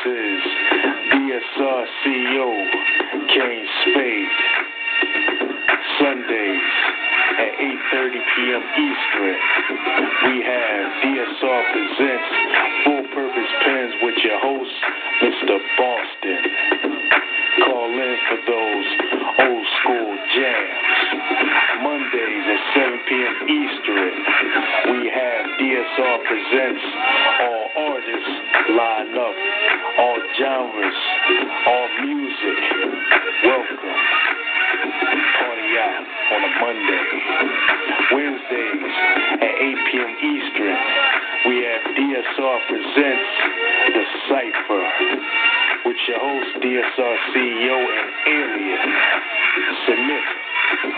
Is DSR CEO Kane Spade. Sundays at 8.30 p.m. Eastern. We have DSR Presents Full Purpose Pens with your host, Mr. Boston. Call in for those old school jams. Mondays at 7 p.m. Eastern, we have DSR Presents all artists line up, all genres, all music. Welcome. Party out on a Monday. Wednesdays at 8 p.m. Eastern, we have DSR Presents The Cypher with your host, DSR CEO and Alien. Submit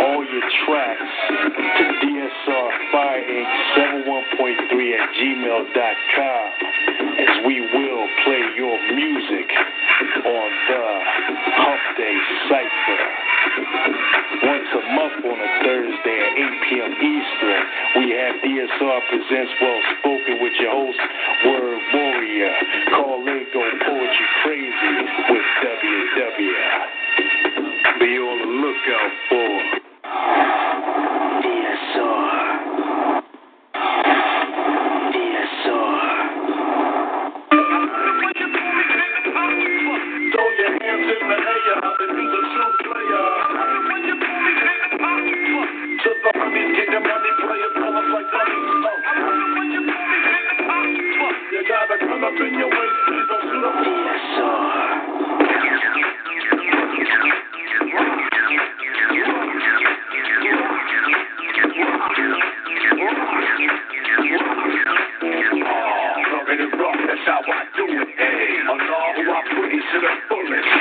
all your tracks to DSR Fire Inc. 71.3 at gmail.com as we will play your music on the Hump Day Cypher. Once a month on a Thursday at 8 p.m. Eastern, we have DSR Presents Well Spoken with your host, Word Warrior. Call in, go poetry crazy with WW. Be on the lookout for that's how I do it. Hey, Allah who I to the fullest.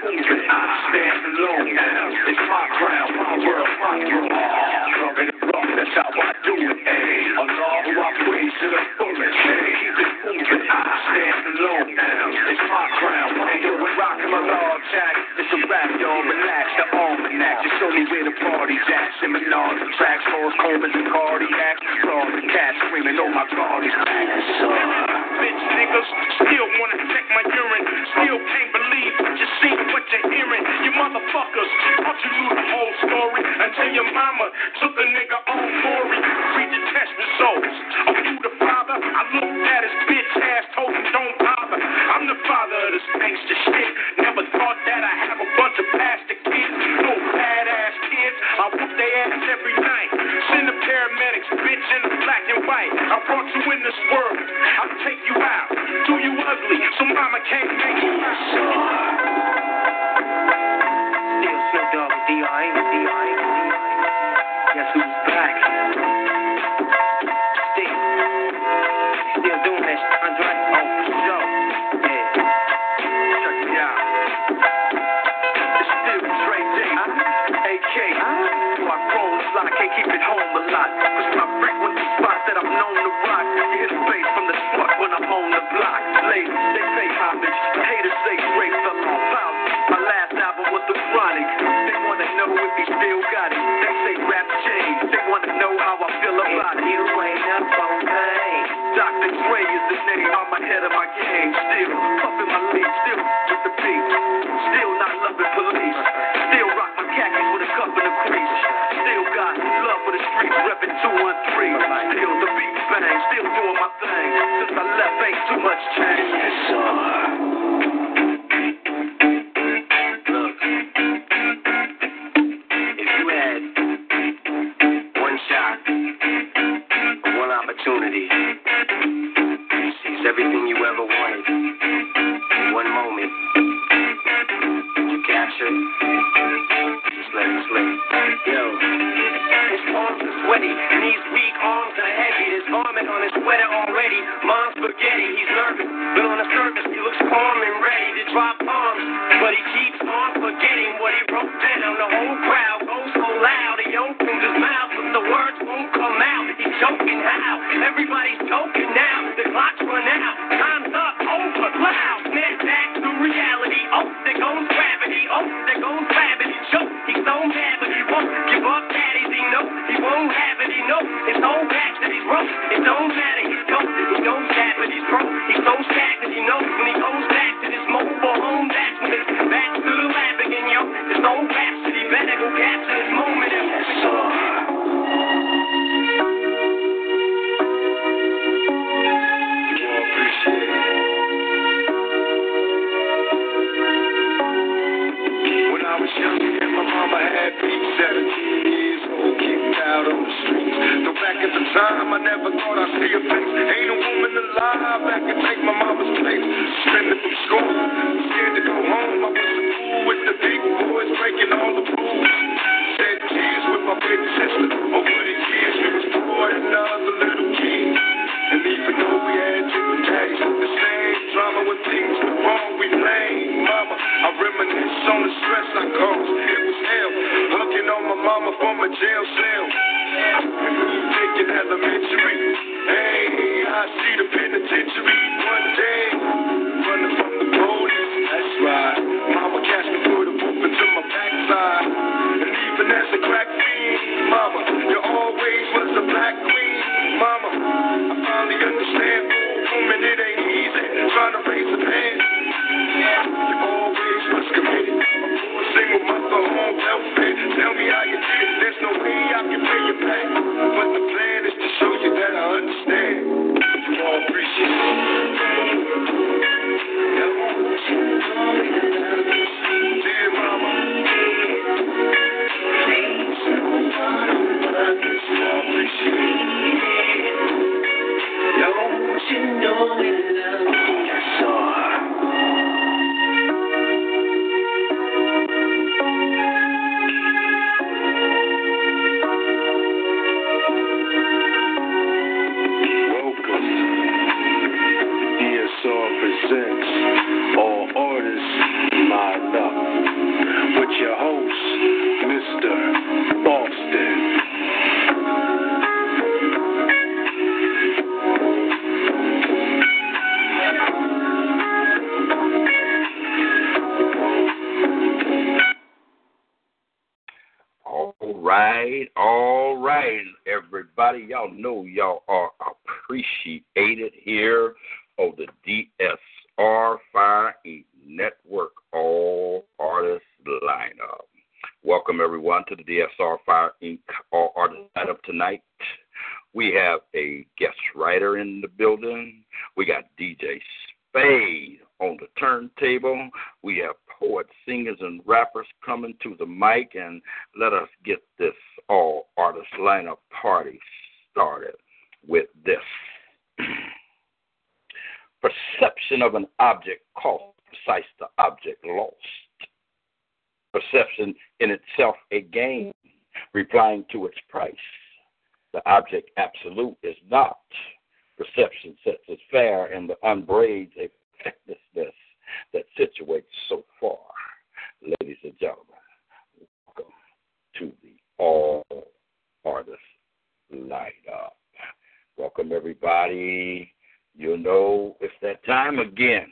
Moving. I stand alone. Now. It's my crown, my world, my throne. Rubbing it rough, that's how I do it. Hey, Allah who I praise to the fullest. Keep it moving. It's my crown. We're my law jack. It's a y'all. Relax the. Just show me where the party's at. And cardiacs. Cats oh my God. Bitch niggas still wanna check my urine. Still can't believe what you see, what you're. You motherfuckers you the whole story until your mama took a nigga on Maury. Read the test results. Are you the father? I looked at his bitch ass, told don't bother. I'm the father of this gangster shit. Never thought that I have a bunch of bastard kids. No badass kids. I whoop their ass every night. Send the paramedics, bitch, in the black and white. I brought you in this world. I'll take you out. Do you ugly? So mama can't make you Still Snoop Dogg and who's back? Still. Still doing that Dre is the name. I'm ahead of my game. Still puffin' my lead. to the DSR Fire Inc. All Artists Night up Tonight. We have a guest writer in the building. We got DJ Spade on the turntable. We have poets, singers, and rappers coming to the mic, and let us get this All Artist lineup party started with this. Perception of an object assigned to its price. The object absolute is not. Perception sets as fair and the unbraids a that situates so far. Ladies and gentlemen, welcome to the All Artists Line Up. Welcome, everybody. You know, it's that time again.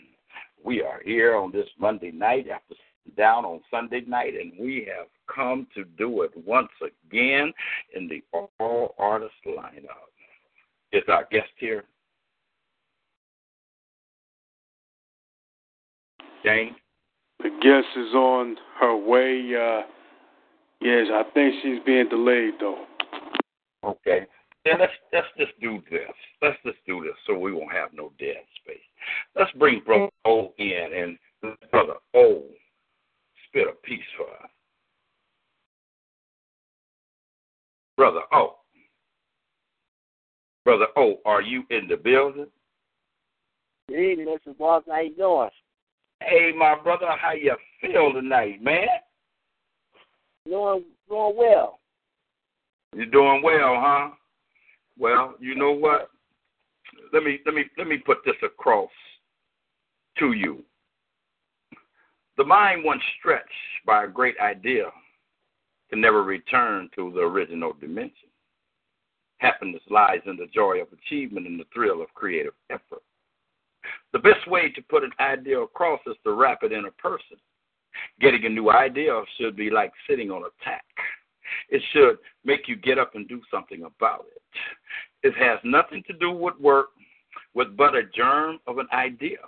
We are here on this Monday night after down on Sunday night, and we have come to do it once again in the All Artist lineup. Is our guest here? Jane? The guest is on her way. Uh, yes, I think she's being delayed, though. Okay. Then let's, let's just do this. Let's just do this so we won't have no dead space. Let's bring Brother O in and Brother O spit a piece for us. Brother O. Brother O, are you in the building? Yeah, evening, Mr. Boss. How you doing? Hey, my brother, how you feel tonight, man? Doing, doing well. You're doing well, huh? Well, you know what? Let me let me let me put this across to you. The mind once stretched by a great idea can never return to the original dimension. Happiness lies in the joy of achievement and the thrill of creative effort. The best way to put an idea across is to wrap it in a person. Getting a new idea should be like sitting on a tack. It should make you get up and do something about it. It has nothing to do with work, with but a germ of an idea.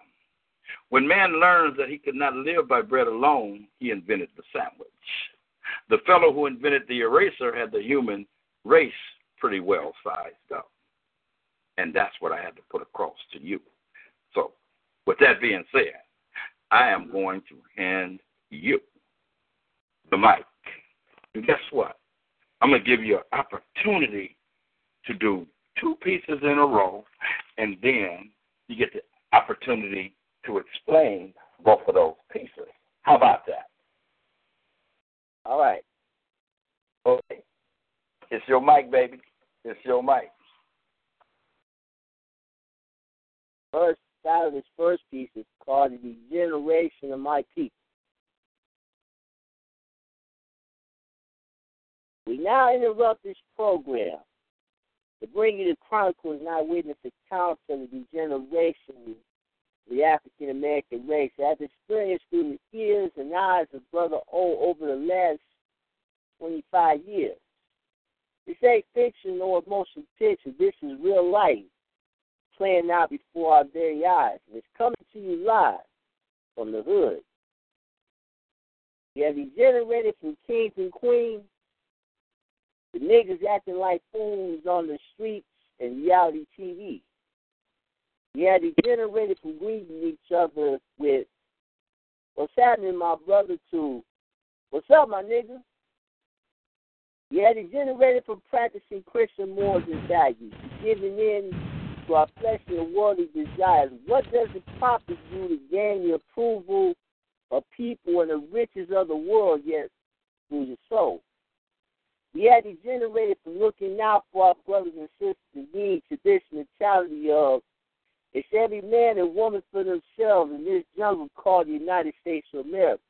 When man learns that he could not live by bread alone, he invented the sandwich. The fellow who invented the eraser had the human race pretty well sized up. And that's what I had to put across to you. So, with that being said, I am going to hand you the mic. And guess what? I'm going to give you an opportunity to do two pieces in a row, and then you get the opportunity to explain both of those pieces. How about that? All right. Okay. It's your mic, baby. It's your mic. First out of this first piece is called The Generation of My People. We now interrupt this program to bring you the chronicles and eyewitness accounts of the degeneration the African American race as experienced through the ears and eyes of Brother O over the last 25 years. This ain't fiction or motion picture. This is real life playing out before our very eyes. And it's coming to you live from the hood. You have degenerated from kings and queens the niggas acting like fools on the streets and reality TV. Yeah, degenerated from greeting each other with what's happening, my brother, to what's up, my nigga? Yeah, degenerated from practicing Christian morals and values, giving in to our fleshly and worldly desires. What does it profit you to gain the approval of people and the riches of the world, yet through your soul? Had degenerated from looking out for our brothers and sisters being to this mentality of it's every man and woman for themselves in this jungle called the United States of America.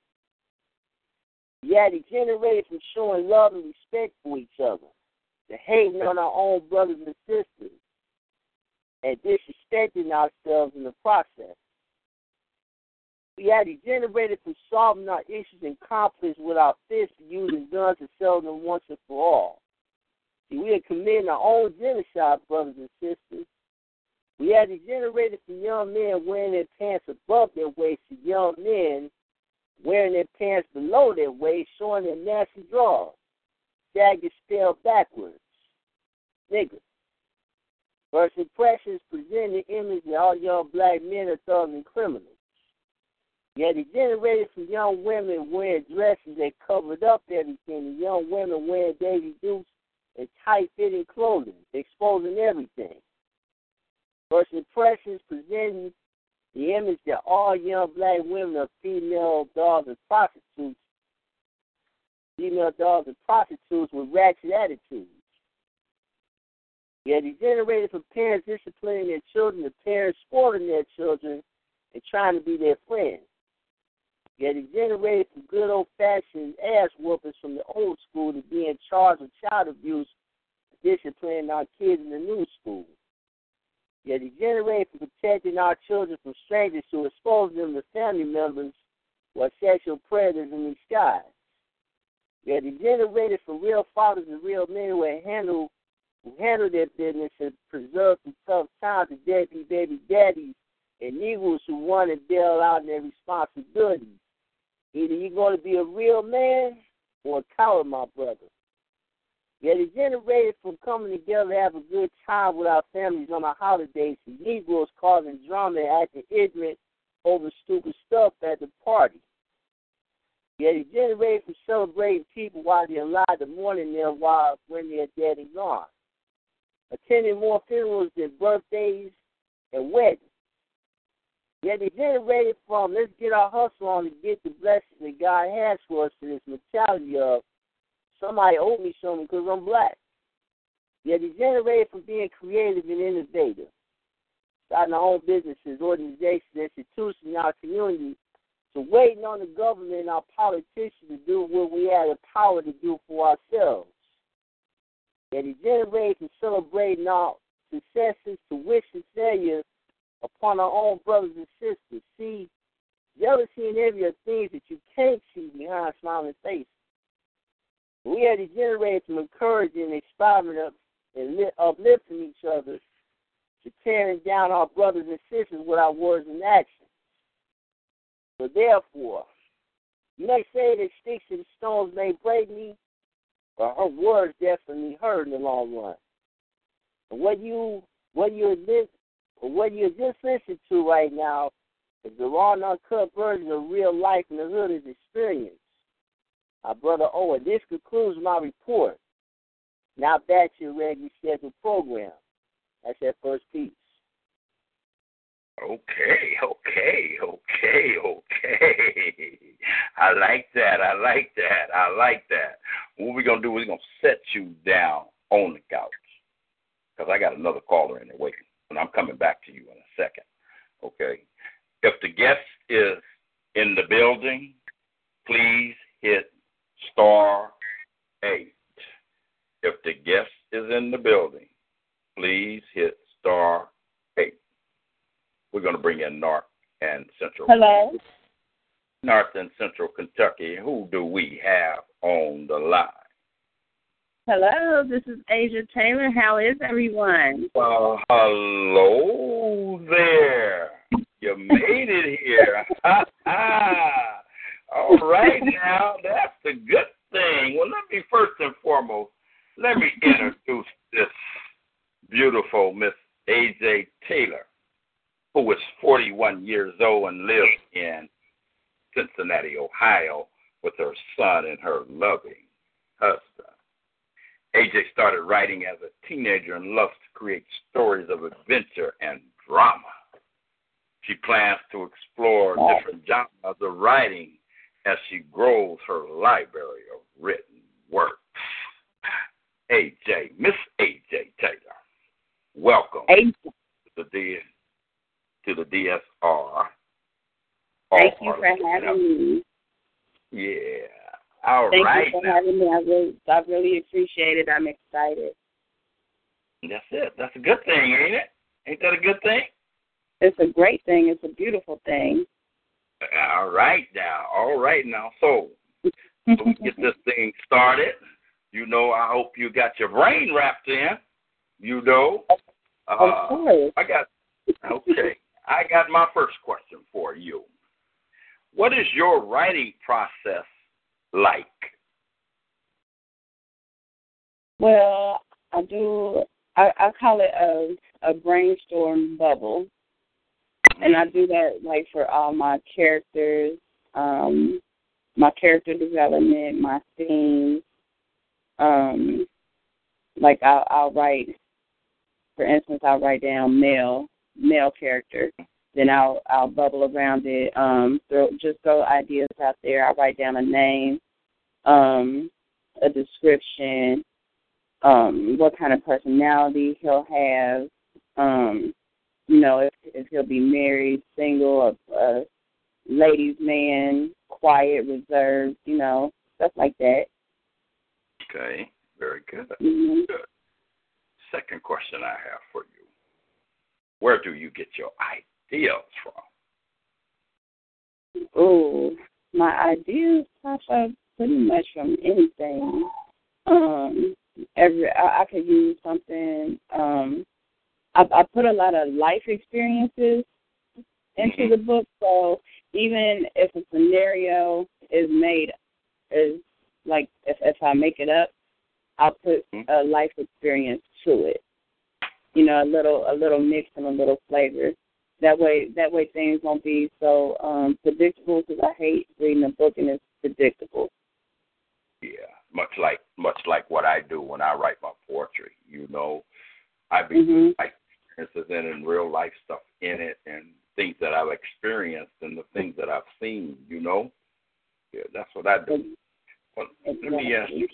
Had degenerated from showing love and respect for each other, to hating on our own brothers and sisters, and disrespecting ourselves in the process. We had degenerated from solving our issues and conflicts with our fists using guns to sell them once and for all. See, we are committed our own genocide, brothers and sisters. We had degenerated from young men wearing their pants above their waist to young men wearing their pants below their waist, showing their nasty drawers. Jagged spelled backwards. Niggas. First impressions present the image that all young black men are thugs and criminals. Yet it generated from young women wearing dresses that covered up everything, and young women wearing Daisy Dukes and tight fitting clothing, exposing everything. First impressions presenting the image that all young black women are female dogs and prostitutes, female dogs and prostitutes with ratchet attitudes. Yet it generated from parents disciplining their children to parents spoiling their children and trying to be their friends. Yet it generated from good old fashioned ass whoopings from the old school to being charged with child abuse, disciplining our kids in the new school. Yet it generated from protecting our children from strangers to expose them to family members who are sexual predators in disguise. Yet it generated from real fathers and real men who handle who handle their business and preserve through tough times to deadbeat baby daddies and Negroes who want to bail out their responsibilities. Either you're going to be a real man or a coward, my brother. Yet it generated from coming together to have a good time with our families on the holidays to Negroes causing drama and acting ignorant over stupid stuff at the party. Yet it generated from celebrating people while they're alive, the mourning them while when they're dead and gone. attending more funerals than birthdays and weddings. Yet they generated from let's get our hustle on to get the blessing that God has for us to this mentality of somebody owed me something because I'm black. Yet they generated from being creative and innovative, starting our own businesses, organizations, institutions in our community, to waiting on the government and our politicians to do what we had the power to do for ourselves. Yet they generated from celebrating our successes to wishing failures upon our own brothers and sisters. See, jealousy and envy are things that you can't see behind smiling faces. We are degenerated from encouraging, inspiring, up, and uplifting each other to tearing down our brothers and sisters with our words and actions. So therefore, you may say that sticks and stones may break me, but her words definitely hurt in the long run. And what you what you but what you just listened to right now is the raw and uncut version of real life in the hood is experience. My brother Owen, this concludes my report. Now back to your regularly scheduled program. That's that first piece. Okay, okay, okay, okay. I like that. I like that. I like that. What we're gonna do? Is we're gonna set you down on the couch because I got another caller in there waiting and I'm coming back to you in a second. Okay. If the guest is in the building, please hit star eight. If the guest is in the building, please hit star eight. We're going to bring in North and Central. Hello. North and Central Kentucky. Who do we have on the line? Hello, this is AJ Taylor. How is everyone? Uh, hello there. You made it here. All right now, that's the good thing. Well, let me first and foremost, let me introduce this beautiful Miss AJ Taylor, who is 41 years old and lives in Cincinnati, Ohio, with her son and her loving husband. AJ started writing as a teenager and loves to create stories of adventure and drama. She plans to explore different genres of writing as she grows her library of written works. AJ, Miss AJ Taylor, welcome AJ. to the D, to the DSR. Thank you for having me. Yeah. All Thank right. you for now. having me. I really, I really appreciate it. I'm excited. That's it. That's a good thing, ain't it? Ain't that a good thing? It's a great thing. It's a beautiful thing. All right now. All right now. So, we get this thing started. You know, I hope you got your brain wrapped in. You know. Uh, course. I got okay. I got my first question for you. What is your writing process like? Well, I do. I, I call it a a brainstorm bubble, and I do that like for all my characters, um, my character development, my themes. Um, like I'll, I'll write, for instance, I'll write down male male character. Then I'll I'll bubble around it. Um, throw just throw ideas out there. I'll write down a name, um, a description, um, what kind of personality he'll have, um, you know, if if he'll be married, single, a, a ladies' man, quiet, reserved, you know, stuff like that. Okay, very good. hmm Good. Second question I have for you. Where do you get your ideas from? Oh, my ideas pop up pretty much from anything. Um, every I, I could use something. Um, I, I put a lot of life experiences into the book, so even if a scenario is made is like if if I make it up, I'll put a life experience to it. You know, a little a little mix and a little flavor. That way that way things won't be so um predictable because I hate reading a book and it's predictable. Yeah, much like much like what I do when I write my poetry. You know, I've hmm like experiences in it and real life stuff in it and things that I've experienced and the things that I've seen, you know? Yeah, that's what I do. Well, let me ask you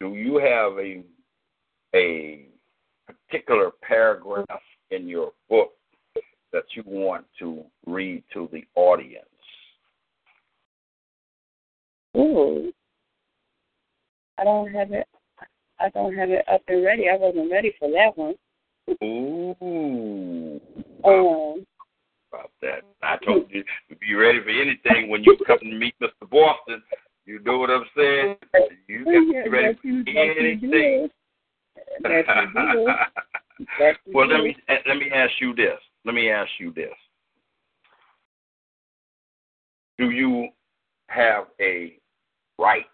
do you have a a particular paragraph in your book that you want to read to the audience? Ooh. I don't have it. I don't have it up and ready. I wasn't ready for that one. Ooh. Um, About that. I told you to be ready for anything when you come to meet Mr. Boston. You know what I'm saying? You got to be ready for you- yes, you anything. did. Yes, you did. Yes, you well, let me let me ask you this. Let me ask you this. Do you have a right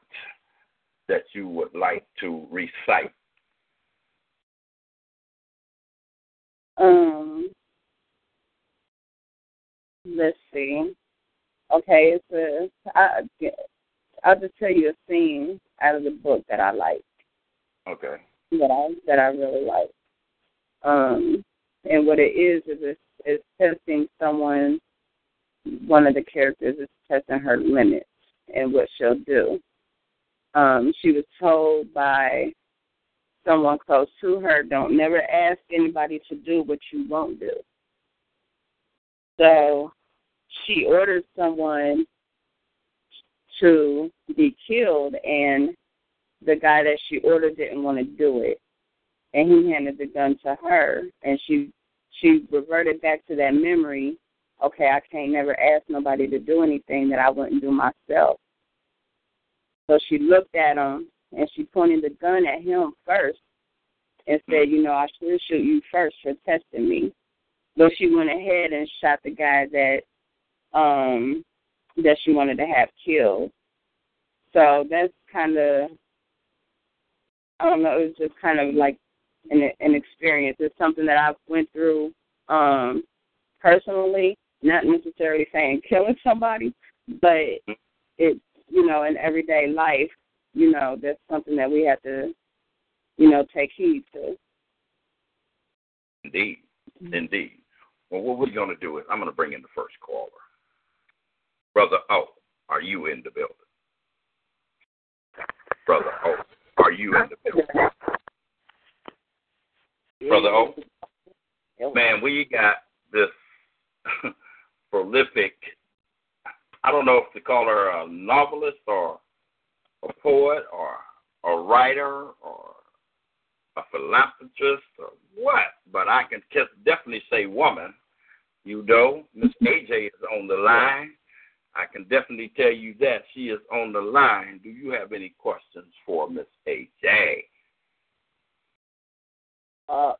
that you would like to recite? Um, let's see. Okay, it's a. I, I'll just tell you a scene out of the book that I like, Okay. that I that I really like. Um, and what it is is it's, it's testing someone. One of the characters is testing her limits and what she'll do. Um, she was told by someone close to her, don't never ask anybody to do what you won't do. So she ordered someone to be killed, and the guy that she ordered didn't want to do it, and he handed the gun to her, and she she reverted back to that memory. Okay, I can't never ask nobody to do anything that I wouldn't do myself. So she looked at him and she pointed the gun at him first and said, you know, I should shoot you first for testing me. But she went ahead and shot the guy that um that she wanted to have killed. So that's kind of I don't know, it was just kind of like an an experience. It's something that I've went through um personally, not necessarily saying killing somebody, but it's you know, in everyday life, you know, that's something that we have to, you know, take heed to. Indeed. Mm-hmm. Indeed. Well, what we're going to do is I'm going to bring in the first caller. Brother O, are you in the building? Brother O, are you in the building? Brother O, man, we got this prolific, I don't know if to call her a novelist or a poet or a writer or a philanthropist or what, but I can just definitely say woman. You know, Miss AJ is on the line. I can definitely tell you that she is on the line. Do you have any questions for Miss AJ? Uh,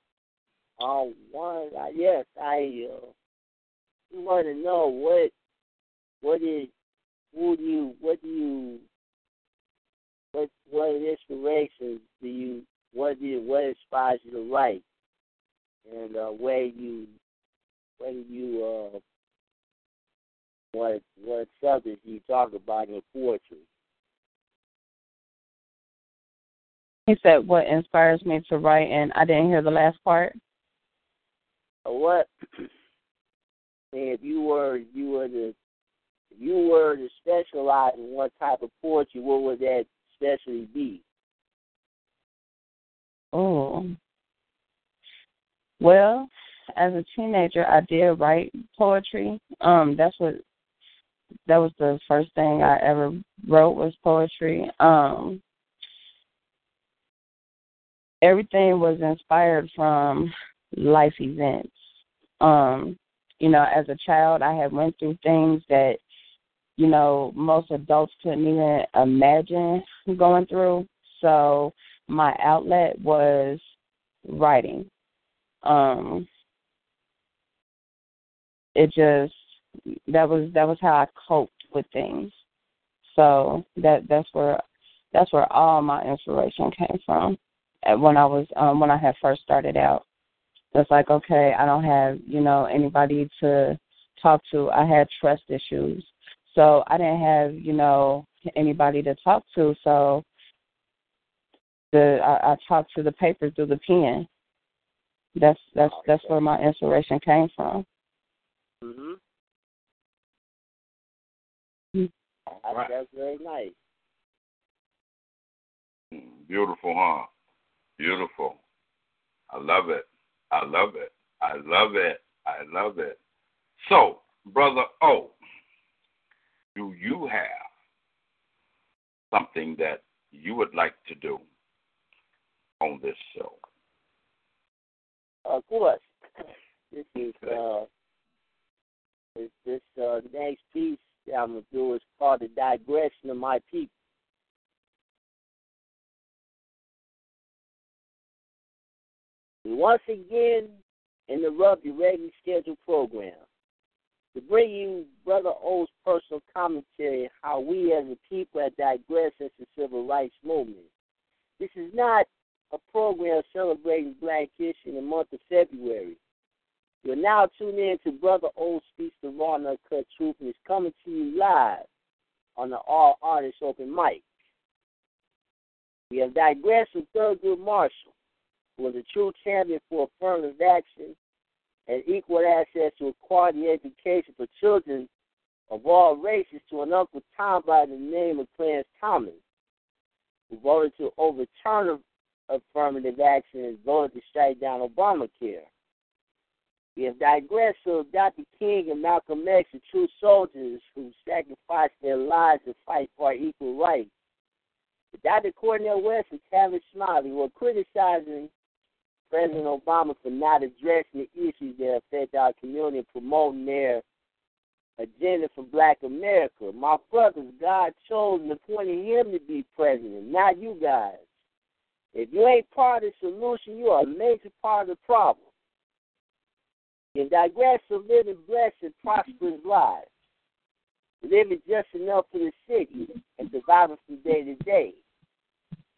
uh, one, uh, yes, I uh, want to know what, what is, who do you, what do you, what, what inspirations do you, what do you, what inspires you to write, and uh, where you, where you, uh, what, what subjects you talk about in poetry? He said, "What inspires me to write?" And I didn't hear the last part. what if you were you were to if you were to specialize in one type of poetry, what would that specialty be? Oh. Well, as a teenager, I did write poetry. Um, that's what that was the first thing I ever wrote was poetry. Um, everything was inspired from life events. Um, you know, as a child, I had went through things that you know most adults couldn't even imagine going through. So my outlet was writing. Um, it just that was that was how I coped with things. So that that's where that's where all my inspiration came from. When I was um when I had first started out, it's like okay, I don't have you know anybody to talk to. I had trust issues, so I didn't have you know anybody to talk to. So the I, I talked to the paper through the pen, That's that's that's where my inspiration came from. Mm-hmm. Mm. That's, right. that's very nice. Beautiful, huh? Beautiful. I love it. I love it. I love it. I love it. So, brother O, do you have something that you would like to do on this show? Of course. This is uh this this uh next piece that I'm gonna do is called the digression of my people. Once again interrupt your regularly scheduled program to bring you Brother O's personal commentary on how we as a people have digressed since the civil rights movement. This is not a program celebrating Black History in the month of February. You're now tuned in to Brother O Speaks the Raw Uncut Truth and is coming to you live on the All Artists Open Mic. We have digressed with Thurgood Marshall, who was a true champion for affirmative action and equal access to a quality education for children of all races to an Uncle Tom by the name of Clarence Thomas, who voted to overturn affirmative action and voted to strike down Obamacare. We have digressed to Dr. King and Malcolm X, the true soldiers who sacrificed their lives to fight for equal rights. But Dr. Cornel West and Tavis Smiley were criticizing President Obama for not addressing the issues that affect our community and promoting their agenda for black America. My brothers, God chose and appointed him to be president, not you guys. If you ain't part of the solution, you are a major part of the problem. You digress to living blessed and prosperous lives, living just enough for the city and surviving from day to day,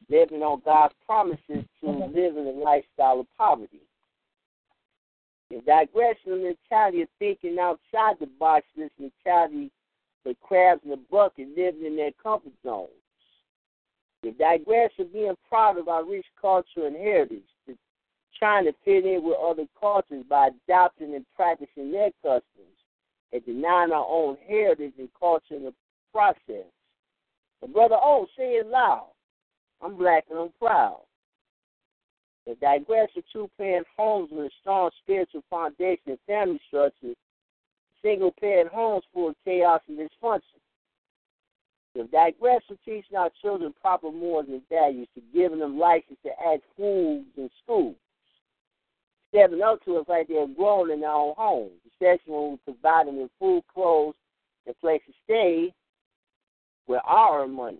living on God's promises to living a lifestyle of poverty. You digress from mentality of thinking outside the box, this mentality for crabs in the bucket living in their comfort zones. We digress from being proud of our rich culture and heritage, trying to fit in with other cultures by adopting and practicing their customs, and denying our own heritage and culture in the process. But brother, oh, say it loud. I'm black and I'm proud. The digress of two-parent homes with a strong spiritual foundation and family structure, single-parent homes full of chaos and dysfunction. To digress from teaching our children proper morals and values, to giving them license to act fools in schools. Stepping up to us like they're grown in their own homes, especially when we provide them with food, clothes, and place to stay with our money.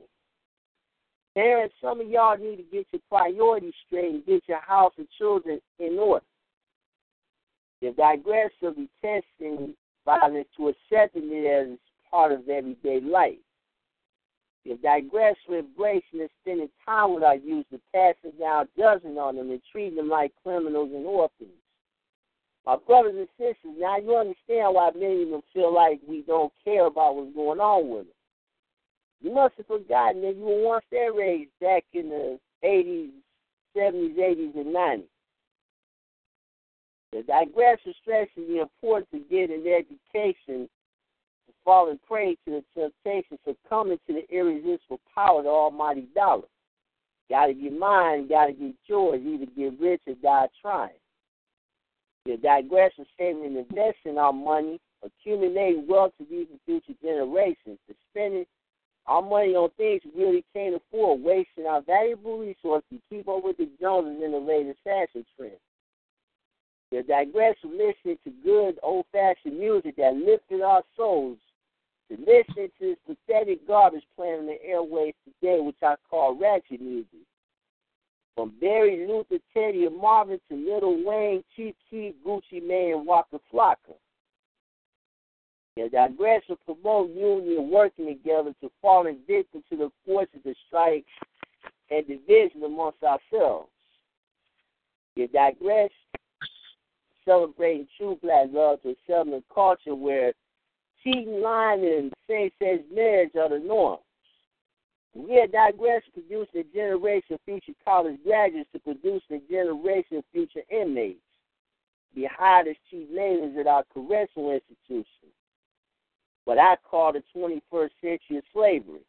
Parents, some of y'all need to get your priorities straight and get your house and children in order. The digress testing violence to accepting it as part of everyday life. If digress from embracing and spending time with our youth and passing down judgment on them and treating them like criminals and orphans. My brothers and sisters, now you understand why many of them feel like we don't care about what's going on with them. You must have forgotten that you were once their age back in the 80s, 70s, 80s, and 90s. The digression stresses the importance of getting an education falling prey to the temptation of coming to the irresistible power of the almighty dollar. Gotta get mine, gotta get yours, either get rich or die trying. The digression and investing our money, accumulating wealth to for future generations, to spending our money on things we really can't afford, wasting our valuable resources to keep up with the Joneses in the latest fashion trend. The digress from listening to good old fashioned music that lifted our souls to listening to this pathetic garbage playing on the airwaves today, which I call ratchet music. From Barry Luther, Teddy, and Marvin to Little Wayne, Chief Keef, Gucci Mane, and Waka Flocka. The digress of promote union working together to falling victim to the forces of strife and division amongst ourselves. The digress celebrating true black love to a culture where cheating, lying, and same-sex marriage are the norm. We have digressed producing a generation of future college graduates to produce a generation of future inmates. hired as cheap laborers at our correctional institution. What I call the 21st century slavery.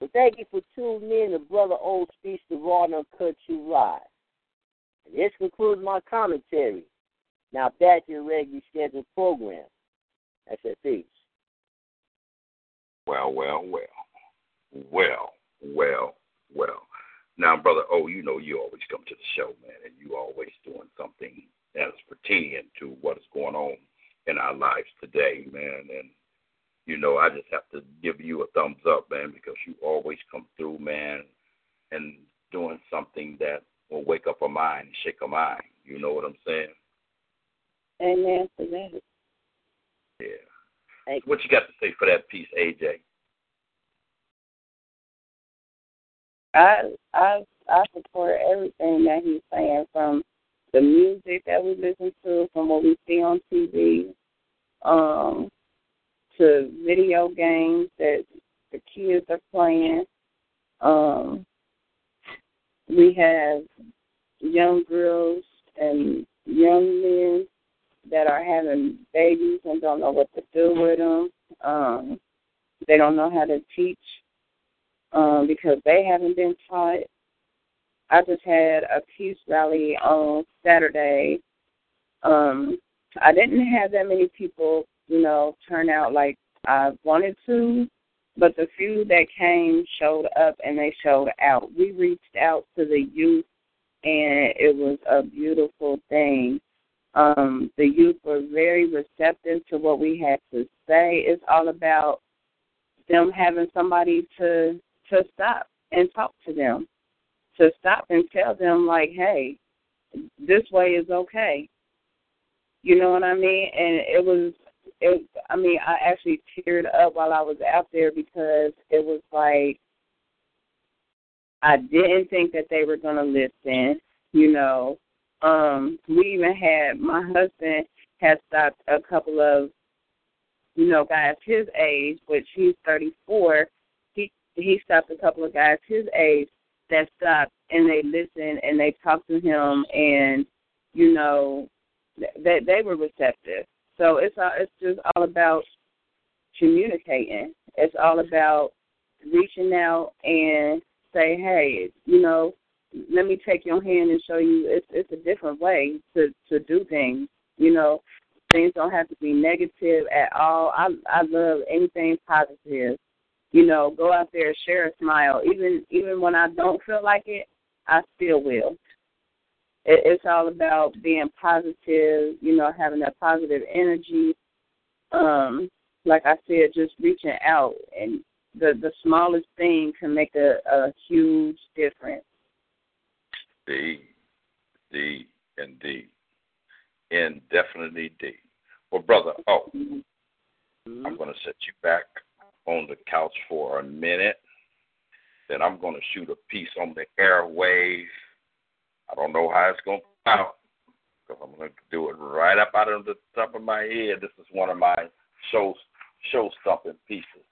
So thank you for tuning in to Brother Old Speech the Raw and Uncut You Live. And this concludes my commentary. Now back to the regularly scheduled program. That's it. Peace. Well, well, well. Well, well, well. Now, brother, oh, you know you always come to the show, man, and you always doing something that is pertaining to what is going on in our lives today, man. And you know, I just have to give you a thumbs up, man, because you always come through, man, and doing something that will wake up a mind, and shake a mind. You know what I'm saying? Amen for that. Yeah. What you got to say for that piece, AJ? I I I support everything that he's saying from the music that we listen to, from what we see on TV, um, to video games that the kids are playing. Um, we have young girls and young men that are having babies and don't know what to do with them. Um, they don't know how to teach um, because they haven't been taught. I just had a peace rally on Saturday. Um, I didn't have that many people, you know, turn out like I wanted to, but the few that came showed up and they showed out. We reached out to the youth, and it was a beautiful thing. Um, the youth were very receptive to what we had to say. It's all about them having somebody to to stop and talk to them, to stop and tell them like, hey, this way is okay. You know what I mean? And it was, it. I mean, I actually teared up while I was out there because it was like I didn't think that they were to listen. You know, um, we even had my husband had stopped a couple of, you know, guys his age, which he's 34. He he stopped a couple of guys his age that stopped and they listened and they talked to him and you know they they were receptive. So it's all, it's just all about communicating. It's all about reaching out and say, hey, you know, let me take your hand and show you it's it's a different way to to do things. You know, things don't have to be negative at all. I I love anything positive. You know, go out there, share a smile. Even even when I don't feel like it, I still will. It, it's all about being positive. You know, having that positive energy. Um, like I said, just reaching out and the the smallest thing can make a, a huge difference. D, D, and D. Indefinitely D. Well, brother, oh, Mm-hmm. I'm going to set you back on the couch for a minute. Then I'm going to shoot a piece on the airwaves. I don't know how it's going to come out because I'm going to do it right up out of the top of my head. This is one of my show show stopping pieces.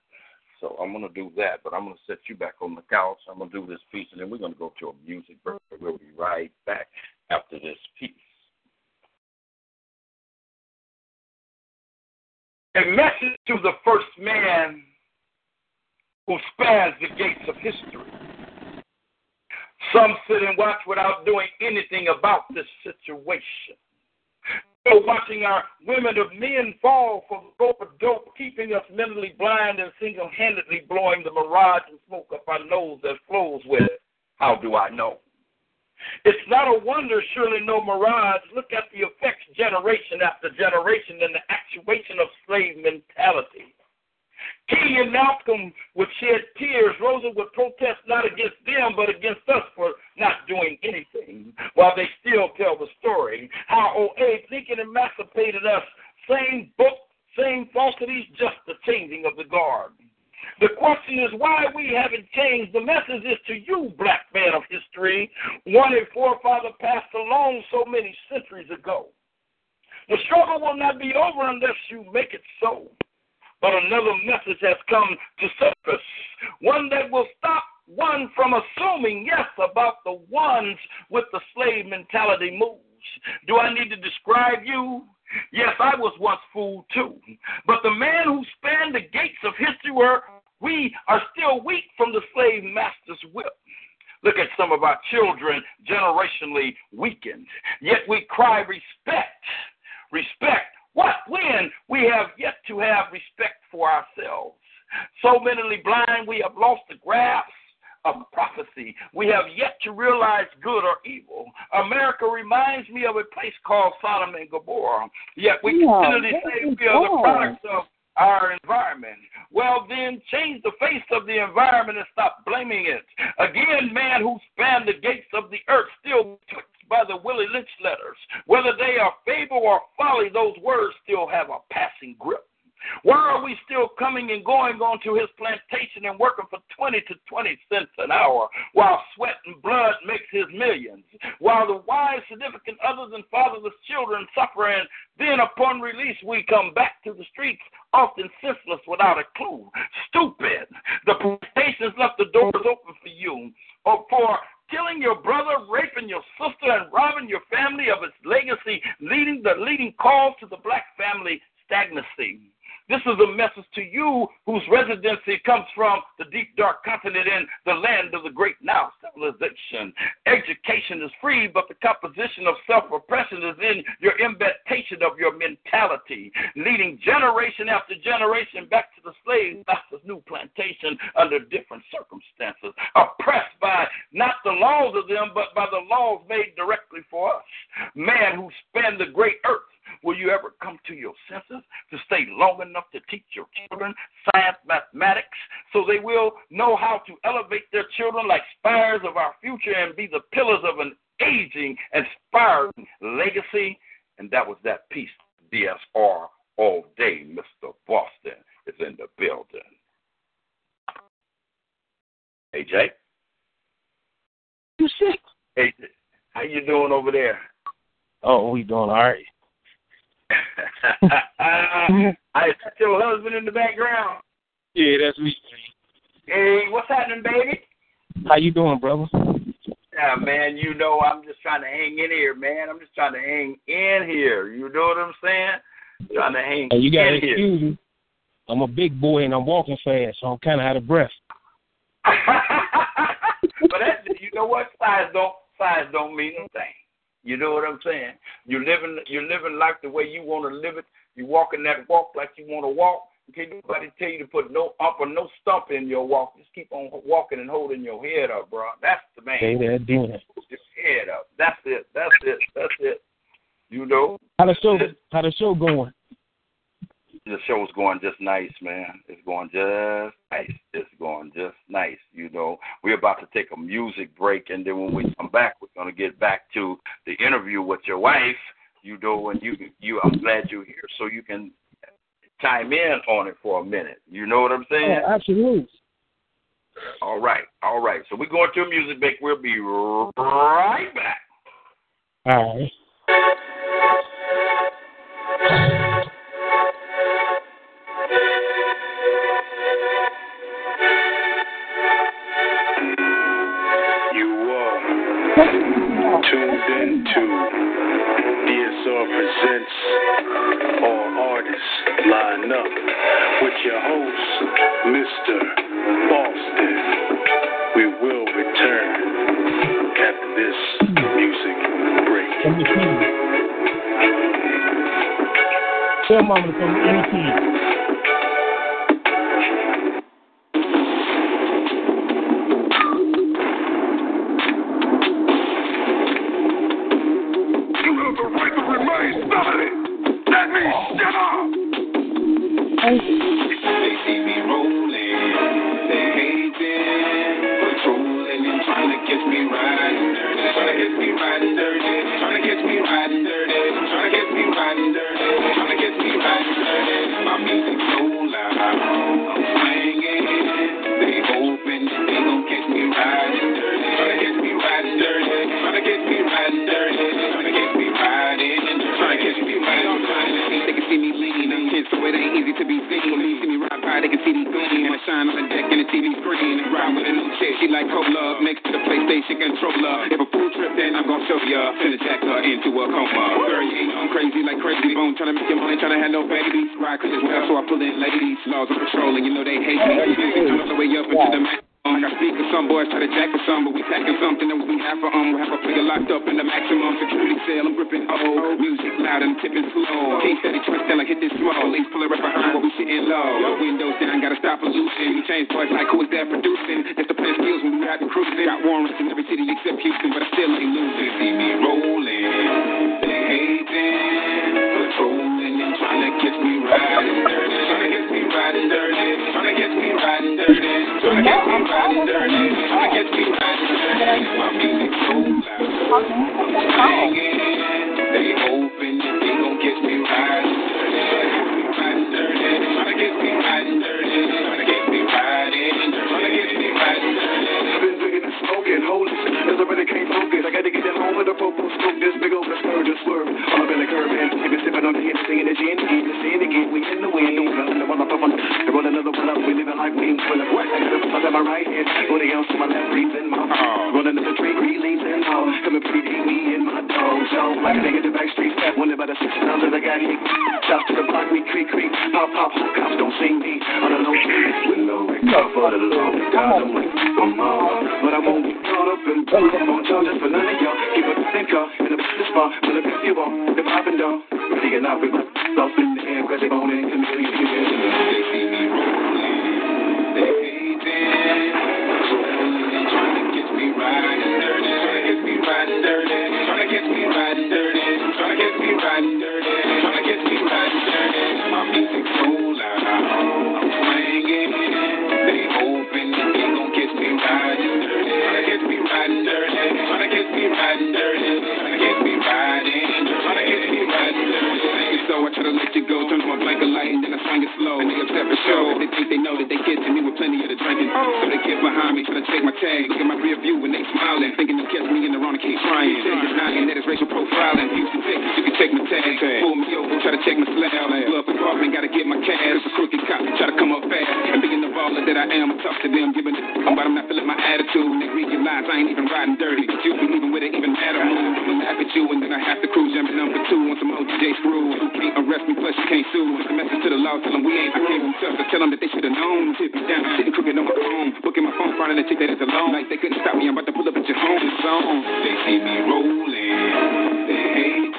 So I'm going to do that, but I'm going to set you back on the couch. I'm going to do this piece, and then we're going to go to a music break. We'll be right back after this piece. A message to the first man who spans the gates of history. Some sit and watch without doing anything about this situation. Still watching our women of men fall for the rope of dope, keeping us mentally blind and single handedly blowing the mirage and smoke up our nose that flows with it. How do I know? It's not a wonder, surely no mirage. Look at the effects generation after generation in the actuation of slave mentality. King and Malcolm would shed tears. Rosa would protest not against them, but against us for not doing anything, while they still tell the story. How OA thinking emancipated us. Same book, same falsities, just the changing of the guard. The question is why we haven't changed. The message is to you, black man of history. One a forefather passed along so many centuries ago. The struggle will not be over unless you make it so. But another message has come to surface, one that will stop one from assuming, yes, about the ones with the slave mentality moves. Do I need to describe you? Yes, I was once fooled too. But the man who spanned the gates of history where we are still weak from the slave master's whip. Look at some of our children generationally weakened. Yet we cry respect. Respect. What? When? We have yet to have respect for ourselves. So mentally blind, we have lost the grasp of prophecy. We have yet to realize good or evil. America reminds me of a place called Sodom and Gomorrah. Yet we Yeah, continually say we are the products of our environment. Well, then change the face of the environment and stop blaming it. Again, man who spanned the gates of the earth still touched by the Willie Lynch letters. Whether they are fable or folly, those words still have a passing grip. Why are we still coming and going onto his plantation and working for 20 to 20 cents an hour while sweat and blood makes his millions? While the wives, significant others, and fatherless children suffer, and then upon release we come back to the streets, often senseless without a clue. Stupid. The plantations left the doors open for you or for killing your brother, raping your sister, and robbing your family of its legacy, leading the leading cause to the black family stagnancy. This is a message to you whose residency comes from the deep, dark continent in the land of the great now civilization. Education is free, but the composition of self oppression is in your invitation of your mentality, leading generation after generation back to the slave master's new plantation under different circumstances, oppressed by not the laws of them, but by the laws made directly for us. Man who spanned the great earth Will you ever come to your senses to stay long enough to teach your children science, mathematics, so they will know how to elevate their children like spires of our future and be the pillars of an aging, inspiring legacy? And that was that piece, DSR all day. Mr. Boston is in the building. Hey, Jay. You sick? Hey, how you doing over there? Oh, we doing all right. I is your husband in the background. Yeah, that's me. Hey, what's happening, baby? How you doing, brother? Yeah, man, you know I'm just trying to hang in here, man. I'm just trying to hang in here. You know what I'm saying? Trying to hang Hey, you got here. excuse me. I'm a big boy and I'm walking fast, so I'm kind of out of breath. but that, you know what? Size don't size don't mean a thing. You know what I'm saying? You're living you're living life the way you want to live it. You walking that walk like you want to walk. Can't nobody tell you to put no up or no stump in your walk. Just keep on walking and holding your head up, bro. That's the man. Hey, they're doing it. Your head up. That's it. That's it. That's it. You know. How the show? How the show going? The show's going just nice, man. It's going just nice. It's going just nice. You know, we're about to take a music break, and then when we come back, we're gonna get back to the interview with your wife. You know, and you you. I'm glad you're here, so you can chime in on it for a minute. You know what I'm saying? Oh, absolutely. All right, all right. So we're going to a music break. We'll be right back. All right. In to DSR Presents All Artists Line Up with your host, Mr. Boston. We will return after this music break. Tell mama to come. themselves to tell them that they should have known. Tip me down, sitting crooked on my phone. Booking my phone, finding a chick that is alone. Like they couldn't stop me, I'm about to pull up at your home zone. They see me rolling, and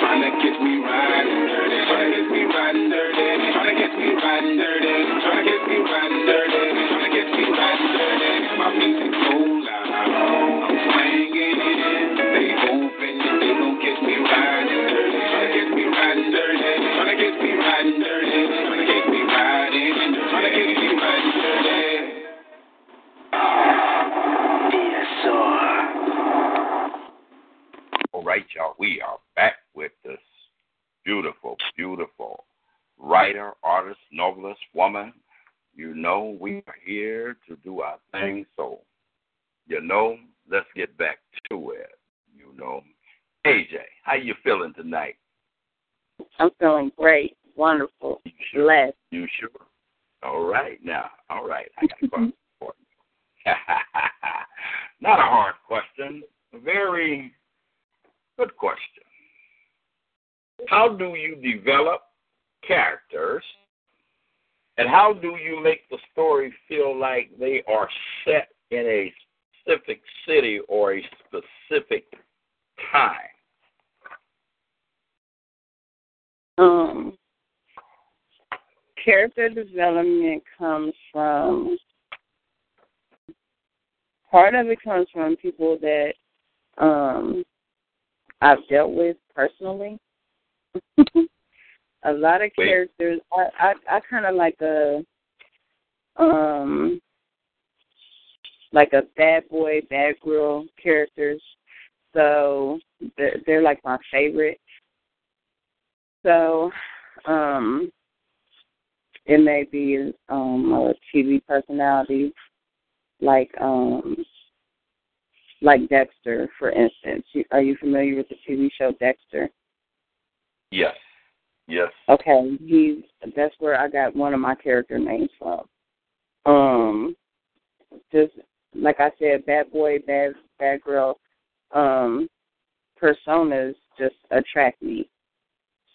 trying to catch me riding dirty. Trying to catch me riding dirty. Trying to catch me riding dirty. Trying to catch me riding dirty. from people that um, I've dealt with personally. a lot of characters. Wait. I I, I kind of like a um like a bad boy, bad girl characters. So they're, they're like my favorite. So um it may be um a TV personality like um like Dexter, for instance. Are you familiar with the TV show Dexter? Yes. Yes. Okay, he's that's where I got one of my character names from. Um, just like I said, bad boy, bad bad girl, um, personas just attract me.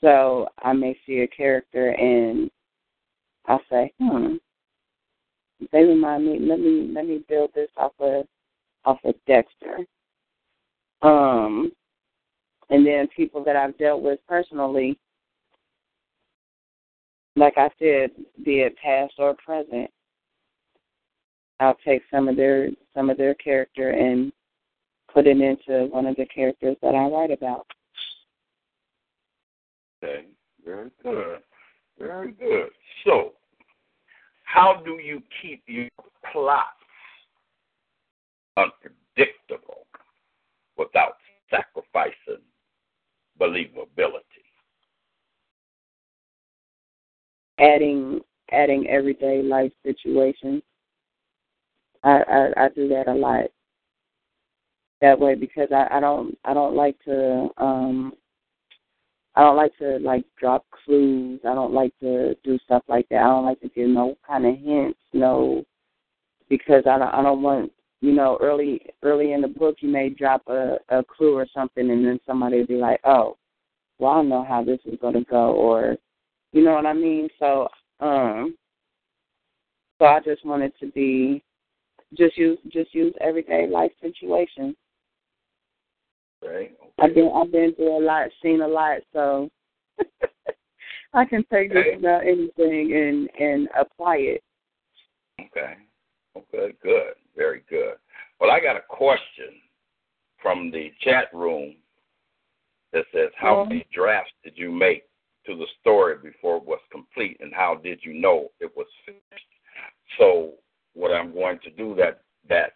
So I may see a character and I'll say, hmm, they remind me. Let me let me build this off of off of Dexter. Um and then people that I've dealt with personally, like I said, be it past or present, I'll take some of their some of their character and put it into one of the characters that I write about. Okay, very good. Very good. So, how do you keep your plots unpredictable without sacrificing believability? Adding adding everyday life situations. I, I, I do that a lot. That way because I, I don't I don't like to um I don't like to like drop clues. I don't like to do stuff like that. I don't like to give no kind of hints, no, because I don't I don't want you know early early in the book you may drop a a clue or something and then somebody will be like oh well I don't know how this is going to go or you know what I mean. So um so I just wanted to be just use just use everyday life situations. Right. I've been I've been through a lot, seen a lot, so I can take Okay. just about anything and and apply it. Okay. Okay, good. Very good. Well, I got a question from the chat room that says, How Mhm. many drafts did you make to the story before it was complete, and how did you know it was finished? So, what I'm going to do that that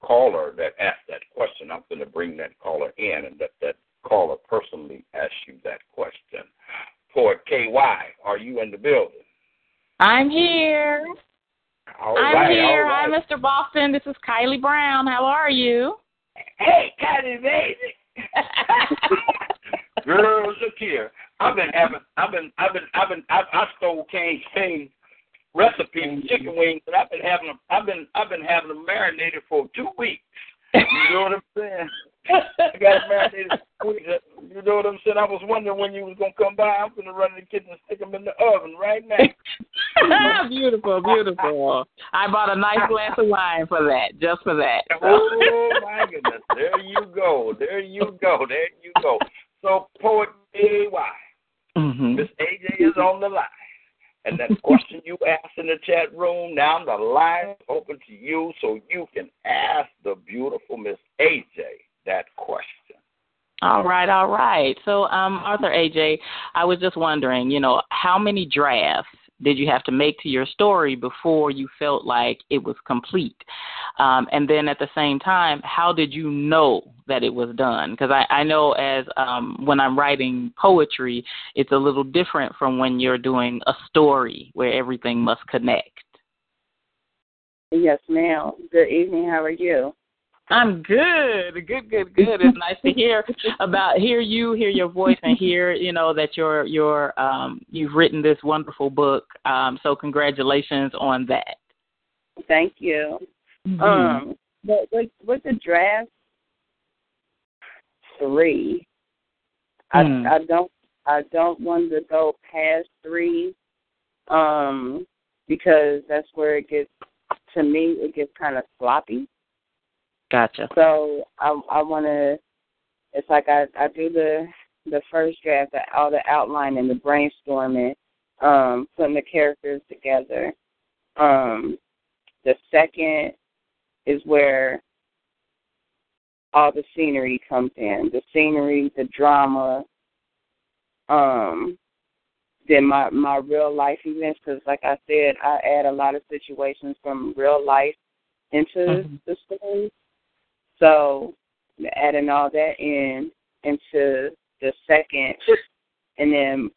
caller that asked that question, I'm going to bring that caller in and let that caller personally ask you that question. Poet KY, are you in the building? I'm here. All I'm right, here. right. Hi, Mr. Boston. This is Kylie Brown. How are you? Hey, Kylie, baby. Girl, look here. I've been having, I've been, I've been, I've been, I, I stole Kane's King recipe for chicken wings, and I've been having, them, I've been, I've been having them marinated for two weeks. You know what I'm saying? I got it marinated. for. You know what I'm saying? I was wondering when you was gonna come by. I'm gonna run in the kitchen and stick them in the oven right now. beautiful, beautiful. I bought a nice glass of wine for that, just for that. Oh my goodness! There you go. There you go. There you go. So, poet AY, Mhm. Miss AJ is on the line, and that question you asked in the chat room, now the line is open to you, so you can ask the beautiful Miss AJ that question. All right, all right. So, um, Arthur AJ, I was just wondering, you know, how many drafts did you have to make to your story before you felt like it was complete? Um, and then at the same time, how did you know that it was done? Because I, I know as um, when I'm writing poetry, it's a little different from when you're doing a story where everything must connect. Yes, ma'am. Good evening. How are you? I'm good, good, good, good. It's nice to hear about hear you, hear your voice, and hear you know that you're you're um, you've written this wonderful book. Um, so congratulations on that. Thank you. Mm-hmm. Um, but with with the draft three, Hmm. I I don't I don't want to go past three, um, because that's where it gets to me it gets kind of sloppy. Gotcha. So I I want to. It's like I I do the the first draft, the, all the outline and the brainstorming, um, putting the characters together. Um, the second is where all the scenery comes in. The scenery, the drama, um, then my my real life events. Because, like I said, I add a lot of situations from real life into Mhm. the story. So adding all that in into the second, and then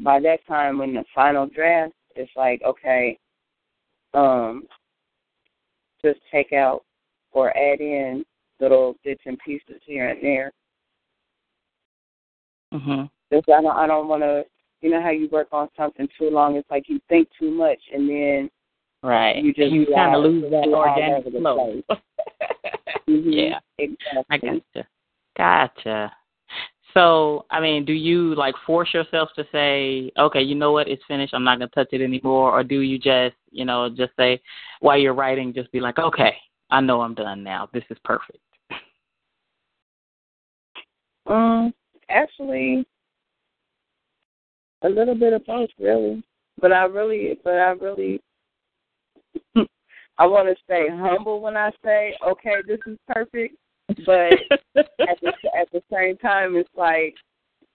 by that time, when the final draft, it's like okay, um, just take out or add in little bits and pieces here and there. Mhm. Just I don't I don't want to. You know how you work on something too long? It's like you think too much, and then Right. you just you kind of lose that organic flow. Mm-hmm. Yeah. Exactly. I gotcha. Gotcha. So, I mean, do you like force yourself to say, okay, you know what, it's finished, I'm not gonna touch it anymore, or do you just, you know, just say while you're writing, just be like, okay, I know I'm done now. This is perfect. Um, actually, a little bit of both, really. But I really, but I really, I want to stay humble when I say, okay, this is perfect. But at the at the same time, it's like,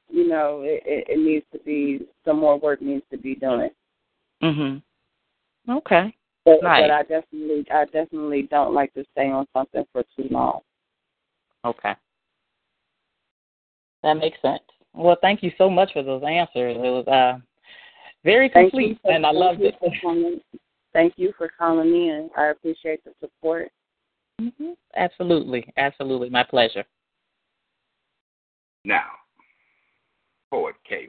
you know, it, it, it needs to be some more work needs to be done. Mhm. Okay. But, Nice. but I definitely, I definitely don't like to stay on something for too long. Okay. That makes sense. Well, thank you so much for those answers. It was uh very complete, and I loved it. For calling- Thank you for calling in. I appreciate the support. hmm Absolutely, absolutely, my pleasure. Now, poet KY,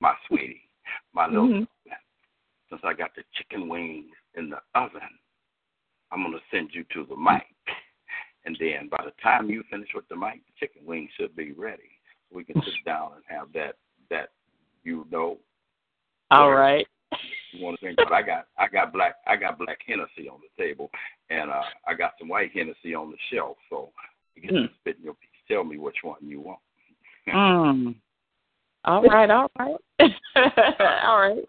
my sweetie, my little Mhm. since I got the chicken wings in the oven, I'm gonna send you to the mic. And then by the time you finish with the mic, the chicken wings should be ready. We can sit down and have that that you know All right. You want to drink. But I got I got black I got black Hennessy on the table and uh I got some white Hennessy on the shelf. So you get to spit in your piece. Tell me which one you want. Mm. All right, all right. all right.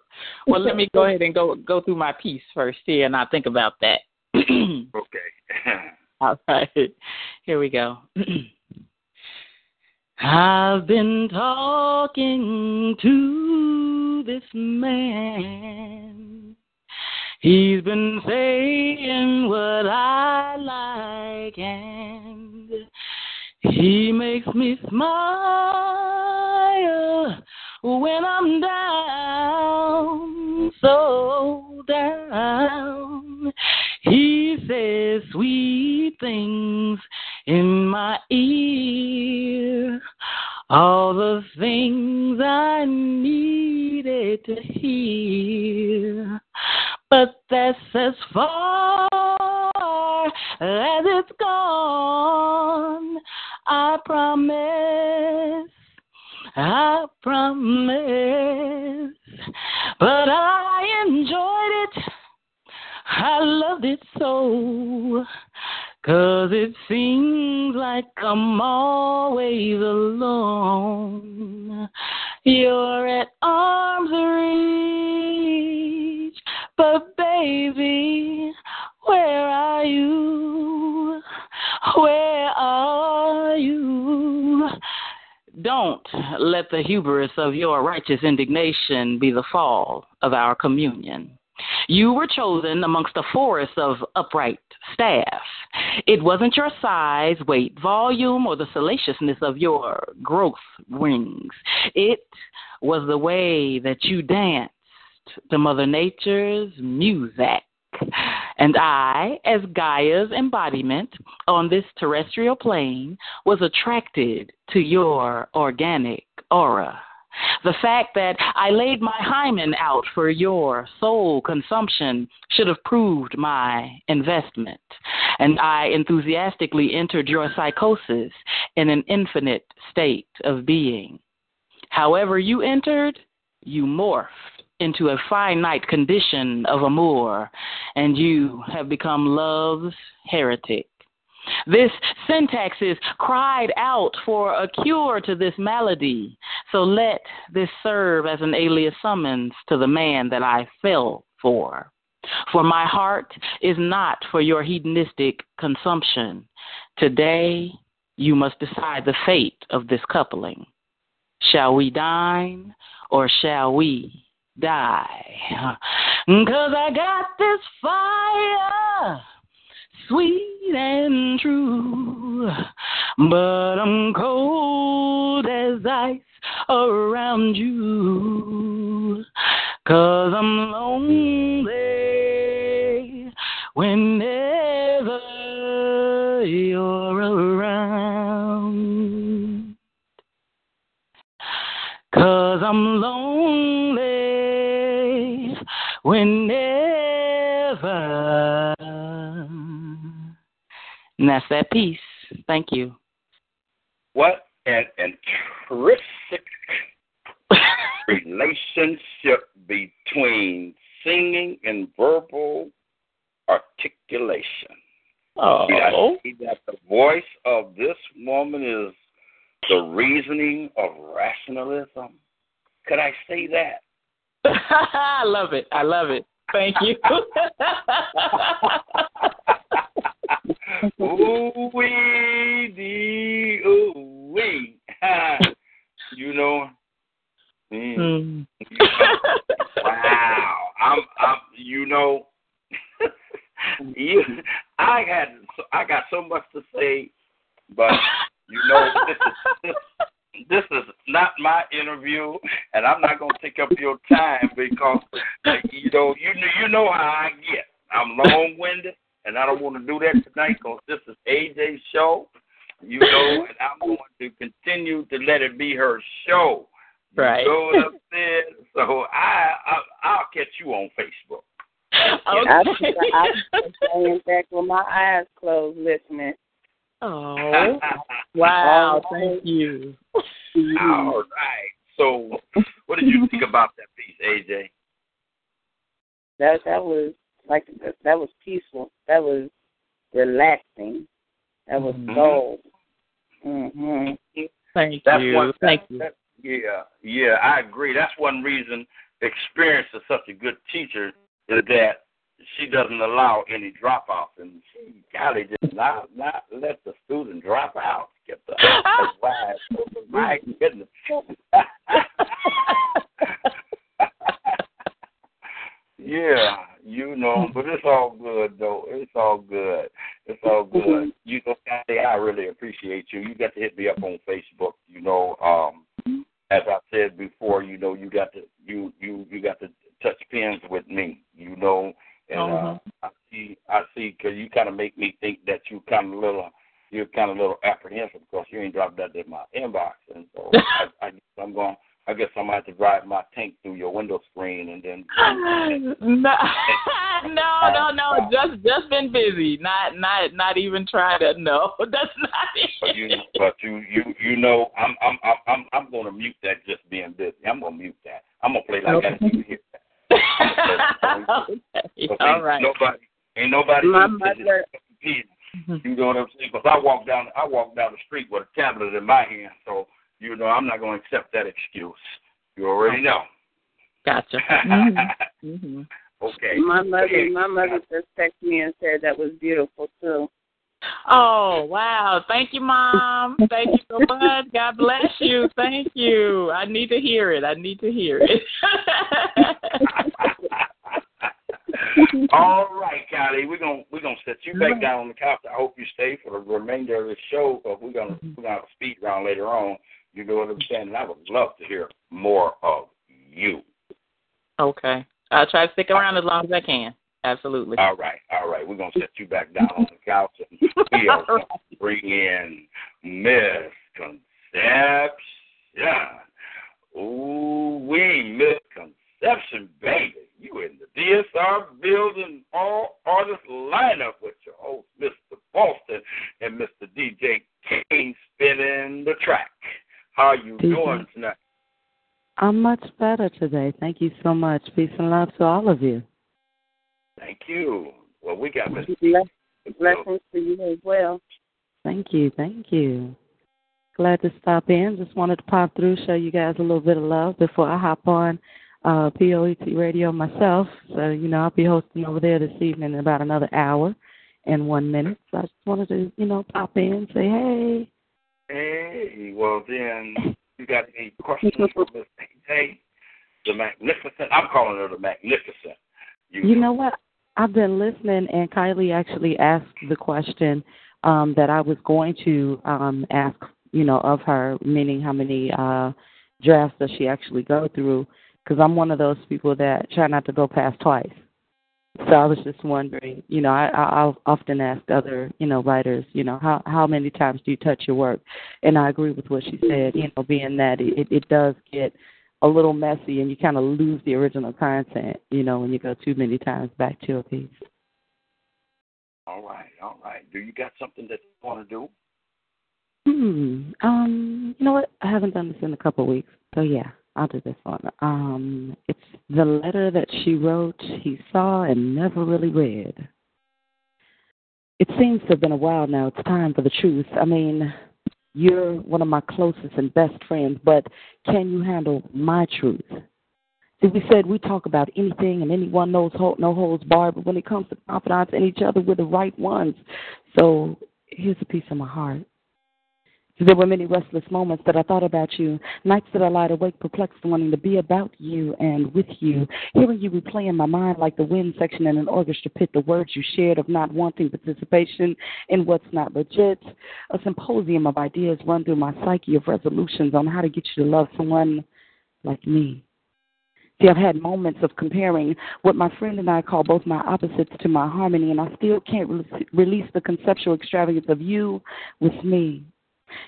Well, let me go ahead and go go through my piece first here, and I'll think about that. Okay. all right. Here we go. I've been talking to this man. He's been saying what I like, and he makes me smile when I'm down, so down. He says sweet things in my ear, all the things I needed to hear. But that's as far as it's gone. I promise, I promise. But I enjoyed it. I loved it so. Cause it seems like I'm always alone. You're at arm's reach, but baby, where are you? Where are you? Don't let the hubris of your righteous indignation be the fall of our communion. You were chosen amongst a forest of upright staff. It wasn't your size, weight, volume, or the salaciousness of your growth rings. It was the way that you danced to Mother Nature's music. And I, as Gaia's embodiment on this terrestrial plane, was attracted to your organic aura. The fact that I laid my hymen out for your soul consumption should have proved my investment. And I enthusiastically entered your psychosis in an infinite state of being. However, you entered, you morphed into a finite condition of amour, and you have become love's heretic. This syntax is cried out for a cure to this malady. So let this serve as an alias summons to the man that I fell for. For my heart is not for your hedonistic consumption. Today, you must decide the fate of this coupling. Shall we dine or shall we die? Cause I got this fire sweet and true. But I'm cold as ice around you. Cause I'm lonely whenever you're around. Cause I'm lonely whenever And that's that piece. Thank you. What an intrinsic relationship between singing and verbal articulation. Oh. I see that the voice of this woman is the reasoning of rationalism. Could I say that? I love it. I love it. Thank you. ooh wee dee ooh wee. you know. Mm. wow. I'm I'm you know you I had I got so much to say, but you know this is this, this is not my interview, and I'm not gonna take up your time because you know you you know how I get. I'm long winded, and I don't want to do that tonight because this is AJ's show. You know, and I'm going to continue to let it be her show. You Right. know what I'm saying? So I, I I'll catch you on Facebook. I, I, I'm staying back with my eyes closed listening. Oh. Wow. Thank you. All right. So, what did you think about that piece, AJ? That that was like that was peaceful. That was relaxing. That was Mhm. gold. Mhm. Thank That's you. one. Thank that- you. that- yeah, yeah, I agree. That's one reason experience is such a good teacher is that she doesn't allow any dropouts, and she golly just not not let the student drop out. Get the why? My goodness. yeah, you know, but it's all good though. It's all good. It's all good. You know, Scotty, I really appreciate you. You got to hit me up on Facebook. You know, um, as I said before, you know, you got to you you you got to touch pins with me. You know, and uh, Uh-huh. I see I see because you kind of make me think that you kind of little you're kind of a little apprehensive because you ain't dropped that in my inbox, and so I, I I'm going. I guess I might have to drive my tank through your window screen and then. no, no, no, no. Just, just been busy. Not, not, not even trying to. No, that's not it. But you, but you, you, you know, I'm, I'm, I'm, I'm, I'm going to mute that. Just being busy, I'm going to mute that. I'm going to play like that. You hear that. okay. But All ain't right. Nobody, ain't nobody. My mother- You know what I'm saying? Because I walk down, I walk down the street with a tablet in my hand, so you know I'm not going to accept that excuse. You already know. Gotcha. Mm-hmm. Mm-hmm. Okay. My mother, Okay. my mother just texted me and said that was beautiful too. Oh wow! Thank you, mom. Thank you so much. God bless you. Thank you. I need to hear it. I need to hear it. All right, Kylie, we're gonna we're gonna set you back down on the couch. I hope you stay for the remainder of the show. but we're gonna we're gonna have a speed round later on. You know what I'm saying? And I would love to hear more of you. okay. I'll try to stick around as long as I can. Absolutely. All right, all right. We're gonna set you back down on the couch, and we are gonna bring in Miss Conception. Ooh, we Miss Conception, baby. You in the DSR building, all artist lineup with your host, Mr. Boston, and Mr. DJ King spinning the track. How you DJ. doing tonight? I'm much better today. Thank you so much. Peace and love to all of you. Thank you. Well, we got Miss Bless, blessings to you as well. Thank you. Thank you. Glad to stop in. Just wanted to pop through, show you guys a little bit of love before I hop on uh, POET radio myself. So, you know, I'll be hosting over there this evening in about another hour and one minute. So I just wanted to, you know, pop in, and say hey. Hey, well then, you got any questions for Miss Hey, the Magnificent? I'm calling her the Magnificent. You know what? I've been listening, and Kylie actually asked the question um, that I was going to um, ask, you know, of her, meaning how many uh, drafts does she actually go through? Because I'm one of those people that try not to go past twice. So I was just wondering, you know, I, I I'll often ask other, you know, writers, you know, how how many times do you touch your work? And I agree with what she said, you know, being that it it does get a little messy and you kind of lose the original content, you know, when you go too many times back to a piece. All right, all right. Do you got something that you want to do? Hmm. Um. You know what? I haven't done this in a couple of weeks, so yeah, I'll do this one. Um. It's the letter that she wrote. He saw and never really read. It seems to have been a while now. It's time for the truth. I mean, you're one of my closest and best friends, but can you handle my truth? See, we said we talk about anything and anyone knows no holds barred, but when it comes to confidants and each other, we're the right ones. So here's a piece of my heart. There were many restless moments that I thought about you, nights that I lied awake, perplexed, wanting to be about you and with you, hearing you replay in my mind like the wind section in an orchestra pit, the words you shared of not wanting participation in what's not legit, a symposium of ideas run through my psyche of resolutions on how to get you to love someone like me. See, I've had moments of comparing what my friend and I call both my opposites to my harmony, and I still can't re- release the conceptual extravagance of you with me.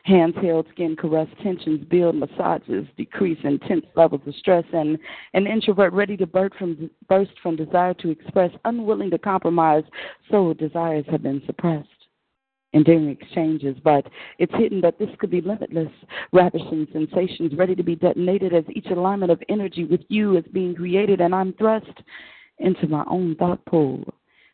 Hands held, skin caressed, tensions build, massages decrease intense levels of stress, and an introvert ready to burst from, burst from desire to express, unwilling to compromise, so desires have been suppressed. Endearing exchanges, but it's hidden that this could be limitless, ravishing sensations ready to be detonated as each alignment of energy with you is being created, and I'm thrust into my own thought pool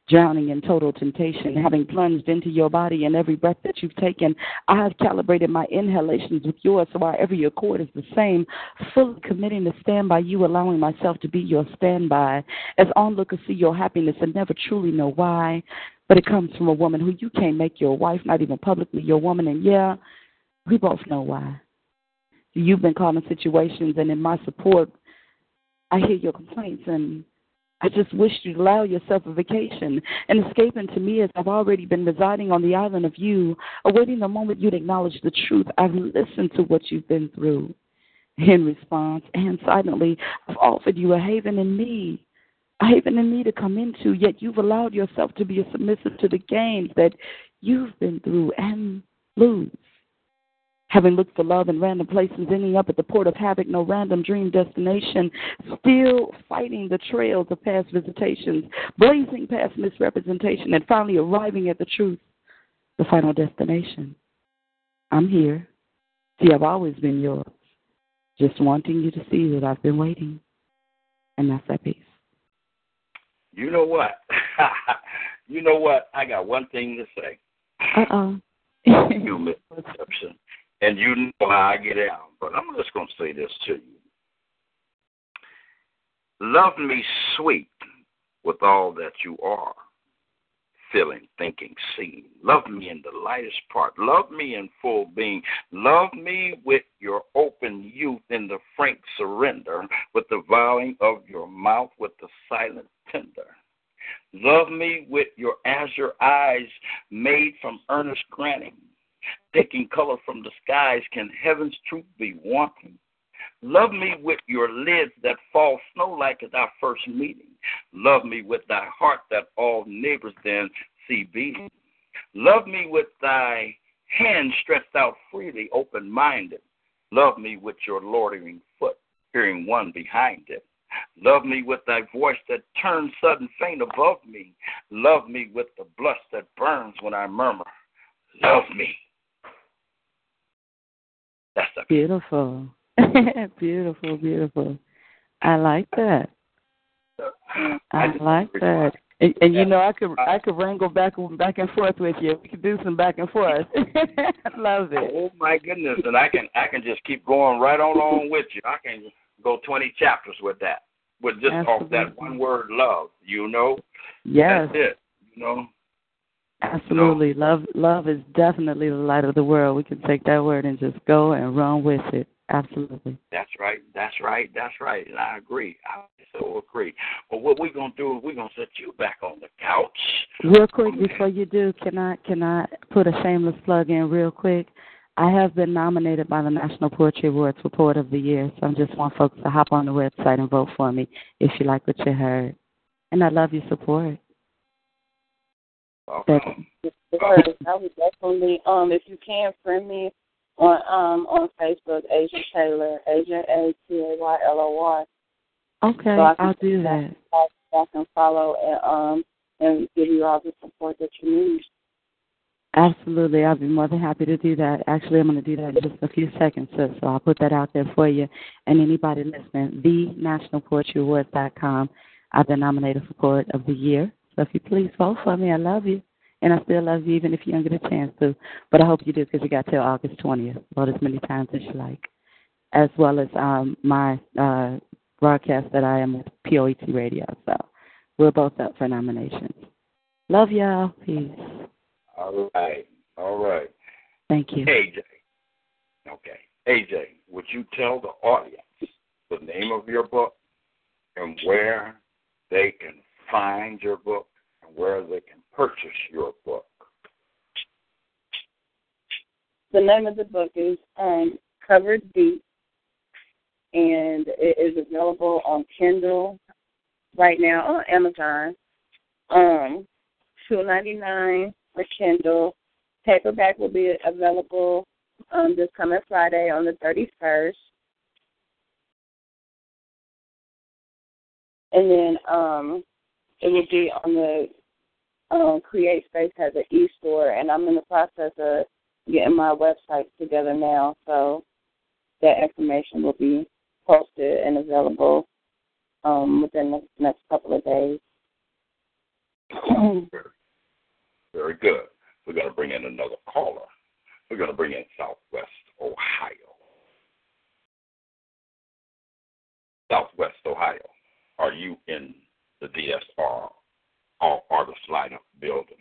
drowning in total temptation, having plunged into your body and every breath that you've taken. I have calibrated my inhalations with yours so our every accord is the same, fully committing to stand by you, allowing myself to be your standby. As onlookers see your happiness and never truly know why, but it comes from a woman who you can't make your wife, not even publicly your woman, and yeah, we both know why. You've been in situations, and in my support, I hear your complaints and I just wish you'd allow yourself a vacation and escape into me as I've already been residing on the island of you, awaiting the moment you'd acknowledge the truth. I've listened to what you've been through. In response, and silently, I've offered you a haven in me, a haven in me to come into, yet you've allowed yourself to be submissive to the games that you've been through and lose. Having looked for love in random places, ending up at the port of havoc, no random dream destination, still fighting the trails of past visitations, blazing past misrepresentation, and finally arriving at the truth, the final destination. I'm here. See, I've always been yours, just wanting you to see that I've been waiting. And that's that piece. You know what? you know what? I got one thing to say. Uh oh. you misconception. And you know how I get out. But I'm just going to say this to you. Love me sweet with all that you are, feeling, thinking, seeing. Love me in the lightest part. Love me in full being. Love me with your open youth in the frank surrender, with the vowing of your mouth, with the silent tender. Love me with your azure eyes made from earnest granting taking color from the skies, can heaven's truth be wanting? Love me with your lids that fall snow like at our first meeting. Love me with thy heart that all neighbors then see beating. Love me with thy hand stretched out freely, open minded. Love me with your loitering foot, hearing one behind it. Love me with thy voice that turns sudden faint above me. Love me with the blush that burns when I murmur. Love me. That's beautiful. beautiful, beautiful. I like that. I like that. And, and you know, I could I could wrangle back back and forth with you. We could do some back and forth. I love it. Oh my goodness! And I can I can just keep going right on on with you. I can go twenty chapters with that, with just Absolutely. off that one word, love. You know. Yes. That's it. You know. Absolutely. Love love is definitely the light of the world. We can take that word and just go and run with it. Absolutely. That's right. That's right. That's right. And I agree. I so agree. But what we're gonna do is we're gonna set you back on the couch. Real quick before you do, can I can I put a shameless plug in real quick? I have been nominated by the National Poetry Awards for Poet of the Year, so I just want folks to hop on the website and vote for me if you like what you heard. And I love your support. Okay. I would definitely, um, if you can, friend me on um on Facebook, AJ Taylor, Asia A T A Y L O Y. Okay, So I can- I'll do that. I, I can follow and um and give you all the support that you need. Absolutely. I'll be more than happy to do that. Actually, I'm going to do that in just a few seconds, sis. So I'll put that out there for you. And anybody listening, thenationalpoetryawards.com. I've been nominated for Poet of the Year. So if you please vote for me, I love you. And I still love you even if you don't get a chance to. But I hope you do because you got till August 20th. Vote as many times as you like. As well as um, my uh, broadcast that I am with POET Radio. So we're both up for nominations. Love y'all. Peace. All right. All right. Thank you. AJ. Okay. AJ, would you tell the audience the name of your book and where they can find your book and where they can purchase your book? The name of the book is um, Covered Deep, and it is available on Kindle right now on Amazon. Um, two ninety nine for Kindle. Paperback will be available um, this coming Friday on the 31st. And then um, it will be on the um, CreateSpace has an e-store, and I'm in the process of getting my website together now, so that information will be posted and available um, within the next couple of days. Very good. We're going to bring in another caller. We're going to bring in Southwest Ohio. Southwest Ohio. Are you in the DSR All Artists Lineup building?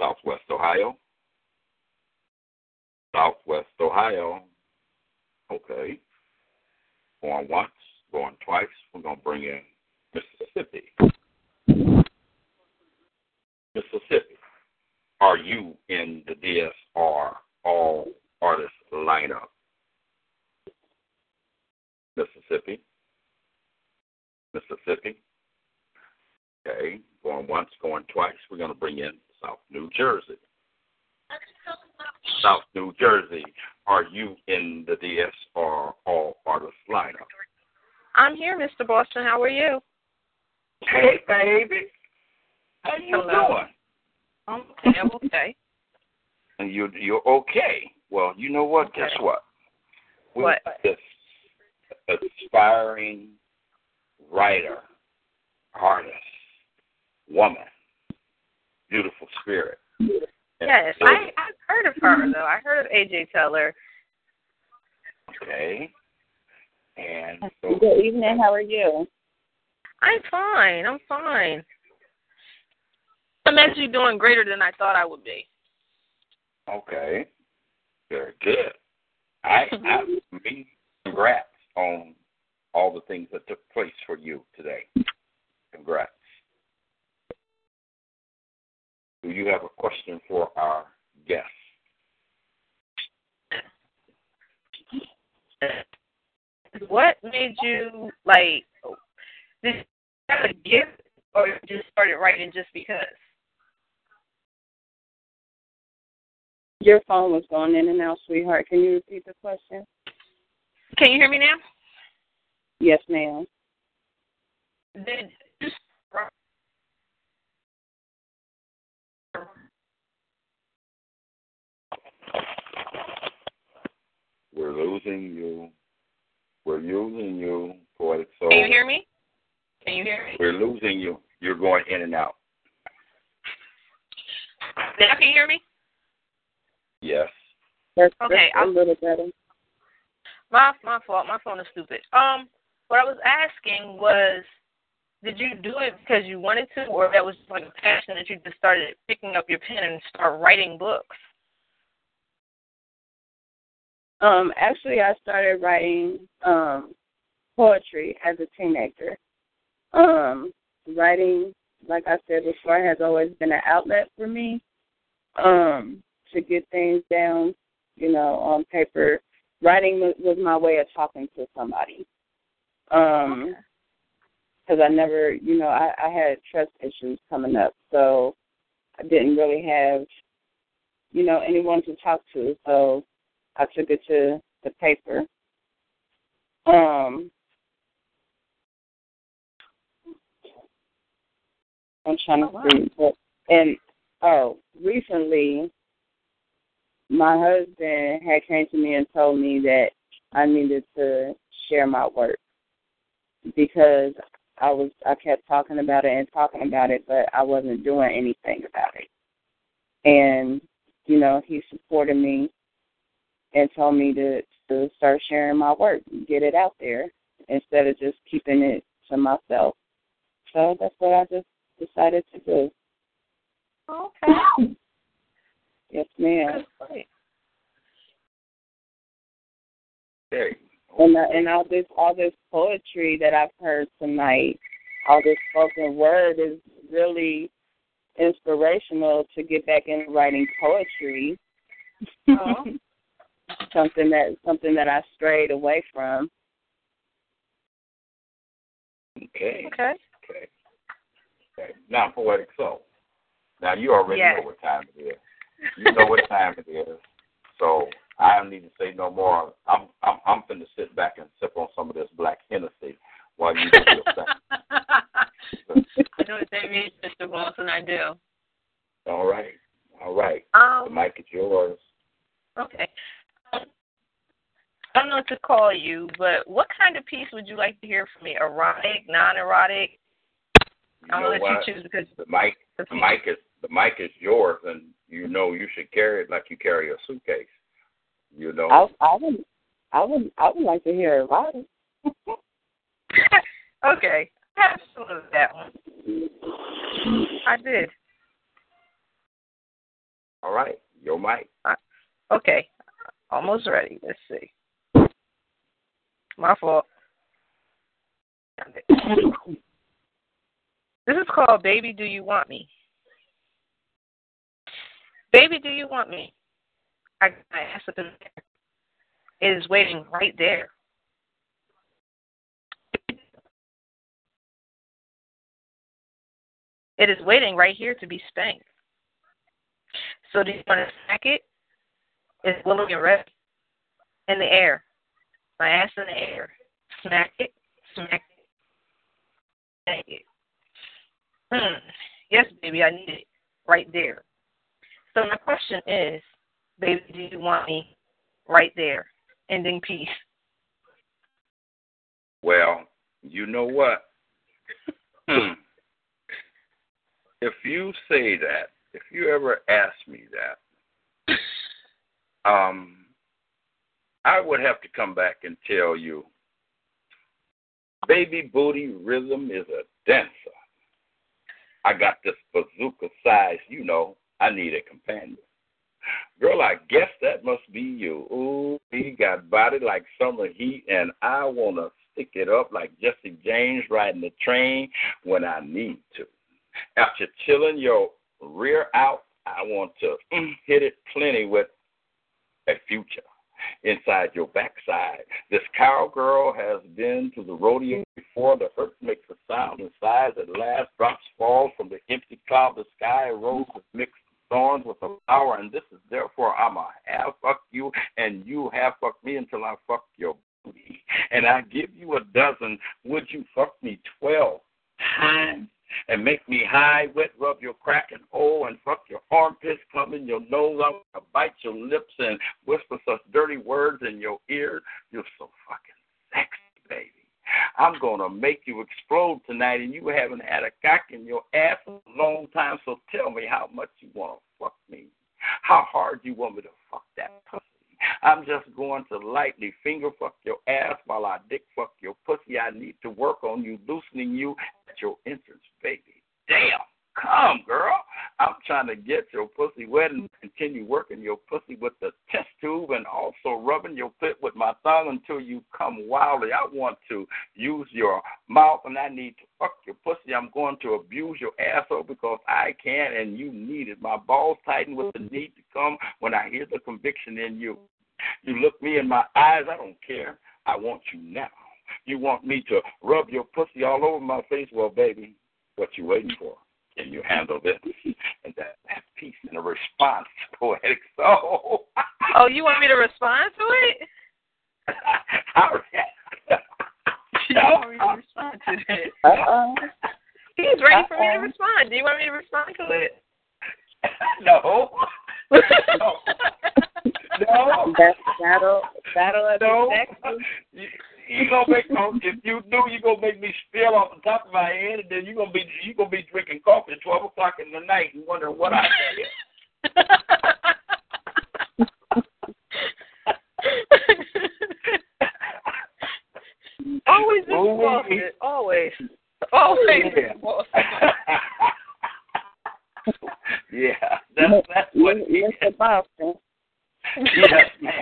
Southwest Ohio. Southwest Ohio. Okay. Going once, going twice. We're going to bring in Mississippi. Mississippi. Are you in the DSR All Artists lineup? Mississippi. Mississippi. Okay, going once, going twice. We're going to bring in South New Jersey. South New Jersey. Are you in the DSR All Artists lineup? I'm here, Mr. Boston. How are you? Hey, baby. How you Hello. doing? I'm okay. I'm okay. And you you're okay. Well, you know what? Guess what? We What? aspiring writer, artist, woman, beautiful spirit. Yes, I I've heard of her though. I heard of AJ Taylor. Okay. And so Good evening. How are you? I'm fine. I'm fine. I'm actually doing greater than I thought I would be. Okay. Very good. I, I me, congrats on all the things that took place for you today. Congrats. Do you have a question for our guest? What made you like? Did you have a gift, or you just started writing just because? Your phone was going in and out, sweetheart. Can you repeat the question? Can you hear me now? Yes, ma'am. Did you We're losing you. We're losing you, poetic soul. Can you hear me? Can you hear me? We're losing you. You're going in and out. Now can you hear me? Yes. That's, Okay, that's a I'll- little better. My my fault. My phone is stupid. Um, what I was asking was, did you do it because you wanted to, or that was like a passion that you just started picking up your pen and start writing books? Um, actually, I started writing um, poetry as a teenager. Um, writing, like I said before, has always been an outlet for me um, to get things down, you know, on paper. Writing was my way of talking to somebody. Um, because I never, you know, I, I had trust issues coming up, so I didn't really have, you know, anyone to talk to. So I took it to the paper. Um, I'm trying to see. But, and oh, recently, my husband had came to me and told me that I needed to share my work because I was I kept talking about it and talking about it, but I wasn't doing anything about it. And you know, he supported me and told me to to start sharing my work, get it out there instead of just keeping it to myself. So that's what I just decided to do. Okay. Yes, ma'am. Great. Hey, And uh, and all this all this poetry that I've heard tonight, all this spoken word is really inspirational to get back into writing poetry. Oh. something that something that I strayed away from. okay. Okay. Okay. Okay. Now, poetic soul. Now, you already Yes. know what time it is. You know what time it is. So I don't need to say no more. I'm I'm I'm finna sit back and sip on some of this black Hennessy while you do your thing. I know what that means, Mr. Wilson. I do. All right. All right. The Um. mic is yours. Okay. Um, I don't know what to call you, but what kind of piece would you like to hear from me? Erotic, non-erotic? You I'm gonna let what? you choose because The mic the mic is the mic is yours and you know you should carry it like you carry a suitcase. You know. I I would I would I would like to hear about it. okay, I have that one. I did. All right. Your mic. Okay, almost ready. Let's see. My fault. This is called Baby Do You Want Me? Baby Do You Want Me? I got my ass up in there. It is waiting right there. It is waiting right here to be spanked. So do you want to smack it? It's willing and ready. In the air. My ass in the air. Smack it, smack it, smack it. Hmm. Yes, baby, I need it. Right there. So my question is, baby, do you want me right there? Ending peace. Well, you know what? Hmm. if you say that, if you ever ask me that, um, I would have to come back and tell you, baby booty rhythm is a dancer. I got this bazooka size, you know, I need a companion. Girl, I guess that must be you. Ooh, he got body like summer heat, and I want to stick it up like Jesse James riding the train when I need to. After chilling your rear out, I want to hit it plenty with a future inside your backside. This cowgirl has been to the rodeo before. The earth makes a sound and sighs at last. Drops fall from the empty cloudless sky. Roses mixed thorns with a flower. And this is therefore I'm a half fuck you and you half fuck me until I fuck your booty. And I give you a dozen. Would you fuck me twelve times? and make me high, wet, rub your crack and hole, and fuck your armpits, come in your nose, I want to bite your lips and whisper such dirty words in your ear. You're so fucking sexy, baby. I'm gonna make you explode tonight, and you haven't had a cock in your ass in a long time. So tell me how much you wanna fuck me, how hard you want me to fuck that pussy. I'm just going to lightly finger fuck your ass while I dick fuck your pussy. I need to work on you, loosening you at your entrance, baby. Damn. Come, girl. I'm trying to get your pussy wet and continue working your pussy with the test tube and also rubbing your clit with my thumb until you come wildly. I want to use your mouth and I need to fuck your pussy. I'm going to abuse your asshole because I can and you need it. My balls tighten with the need to come when I hear the conviction in you. You look me in my eyes, I don't care. I want you now. You want me to rub your pussy all over my face? Well, baby, what you waiting for? Can you handle it. And that, that piece in a response to poetic soul. Oh, you want me to respond to it? All right. You want me to respond to it? Uh-uh. He's ready for me to uh-uh. respond. Do you want me to respond to it? no. no. No. That's battle battle of No. The sexes. You, you gonna make oh, if you do, you gonna make me spill off the top of my head, and then you gonna be you gonna be drinking coffee at twelve o'clock in the night and wondering what I did. Always this Ooh-wee. Always. Always Yeah. this bullshit. yeah, that's that's what. Mr. Boston. Yes, ma'am.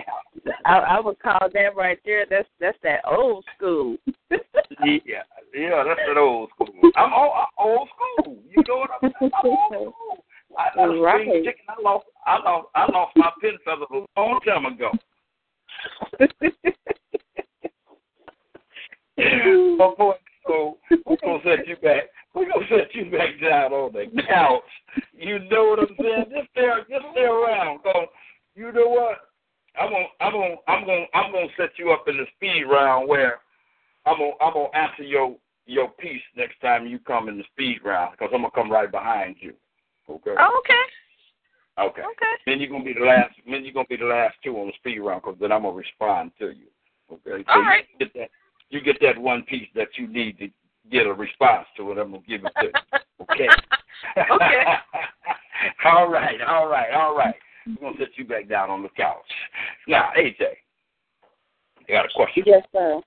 I, I would call that right there. That's that's that old school. Yeah, yeah, that's an old school. I'm old, I'm old school. You know what I'm saying? I'm old school. I, I Right. chicken. I lost, I lost, I lost my pin feathers a long time ago. But oh, boy, so we're gonna set you back. We're gonna set you back down on the couch. You know what I'm saying? Just stay, just stay around. Cause you know what? I'm gonna, I'm gonna, I'm gonna, I'm gonna set you up in the speed round where I'm gonna, I'm gonna answer your your piece next time you come in the speed round. Cause I'm gonna come right behind you. Okay. Oh, okay. Okay. Okay. Then you're gonna be the last. Then you're gonna be the last two on the speed round, because then I'm gonna respond to you. Okay. So All you. Get that. You get that one piece that you need to get a response to, and I'm gonna give it to you. Okay. Okay. all right. All right. All right. I'm gonna set you back down on the couch. Now, AJ, I got a question. Yes, sir.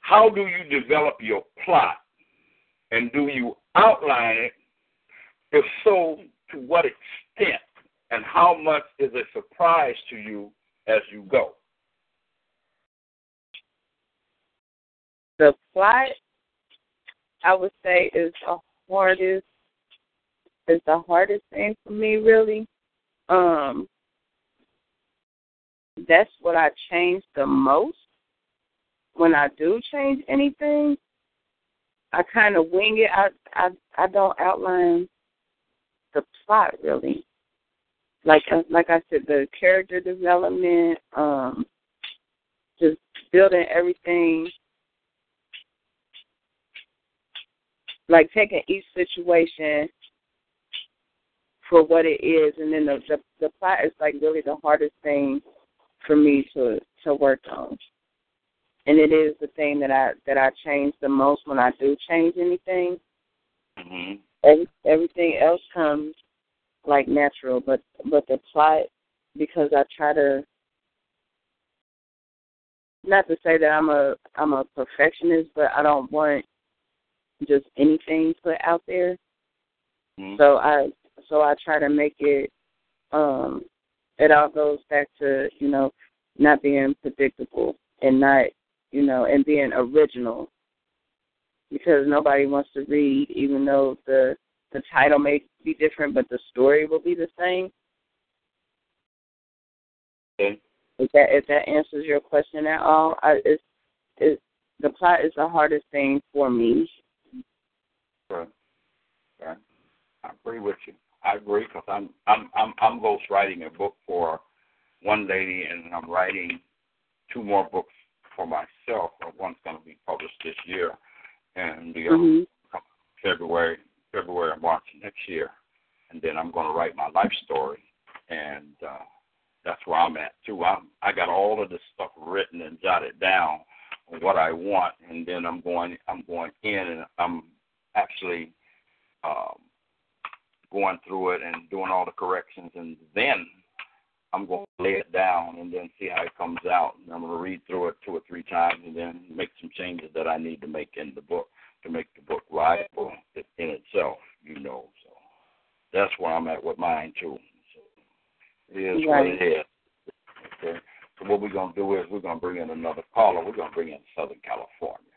How do you develop your plot, and do you outline it? If so, to what extent, and how much is a surprise to you as you go? The plot, I would say, is the hardest. Is the hardest thing for me, really. Um, that's what I change the most. When I do change anything, I kind of wing it. I I I don't outline the plot really. Like uh, like I said, the character development, um, just building everything like taking each situation for what it is, and then the the, the plot is like really the hardest thing for me to to work on, and it is the thing that I that I change the most when I do change anything. Mm-hmm. Every, everything else comes like natural, but but the plot because I try to not to say that I'm a I'm a perfectionist, but I don't want just anything put out there. Mm-hmm. So I so I try to make it um it all goes back to, you know, not being predictable and not you know, and being original. Because nobody wants to read even though the the title may be different but the story will be the same. Okay. If that if that answers your question at all, I, it's it the plot is the hardest thing for me. Right. Right. I agree with you. I agree because I'm I'm I'm I'm ghost writing a book for one lady, and I'm writing two more books for myself. One's going to be published this year, and the other Mhm. February, February, March next year, and then I'm going to write my life story, and uh, that's where I'm at too. I'm I got all of this stuff written and jotted down what I want, and then I'm going I'm going in and I'm actually um, going through it and doing all the corrections, and then I'm going to lay it down and then see how it comes out. And I'm going to read through it two or three times and then make some changes that I need to make in the book to make the book viable in itself, you know. So that's where I'm at with mine too. So it is what it is. Okay. So what we're gonna do is we're gonna bring in another caller. We're gonna bring in Southern California.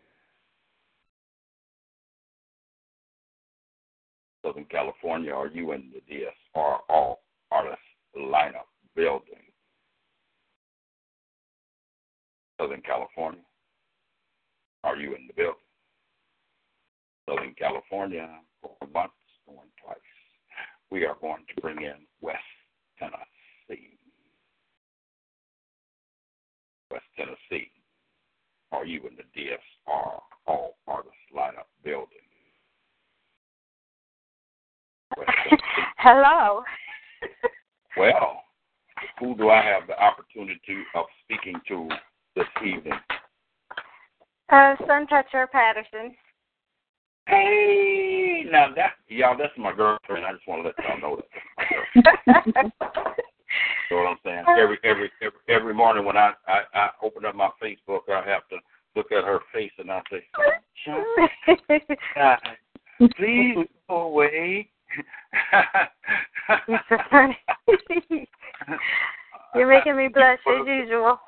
Southern California, are you in the DSR all artist lineup building? Southern California, are you in the building? Southern California, for once, going twice. We are going to bring in West Tennessee. West Tennessee, are you in the DSR all artist lineup building? Hello. Well, who do I have the opportunity of speaking to this evening? Uh, Sun Toucher Patterson. Hey, now that y'all, that's my girlfriend. I just want to let y'all know that. you know what I'm saying? Every every every, every morning when I, I I open up my Facebook, I have to look at her face and I say, God, please go away. You're so funny. You're making me blush as usual.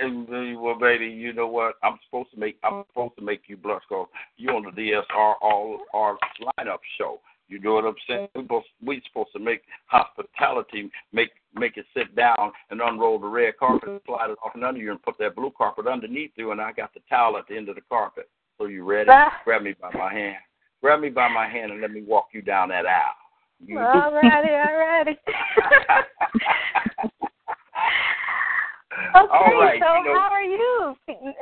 Uh, well, baby, you know what? I'm supposed to make I'm supposed to make you blush because you're on the DSR all our lineup show. You know what I'm saying? We supposed we supposed to make hospitality make make it sit down and unroll the red carpet, and slide it off and under you, and put that blue carpet underneath you. And I got the towel at the end of the carpet. So you ready? Grab me by my hand. Grab me by my hand and let me walk you down that aisle. You, All righty, all righty. Okay, All right, so you know- how are you,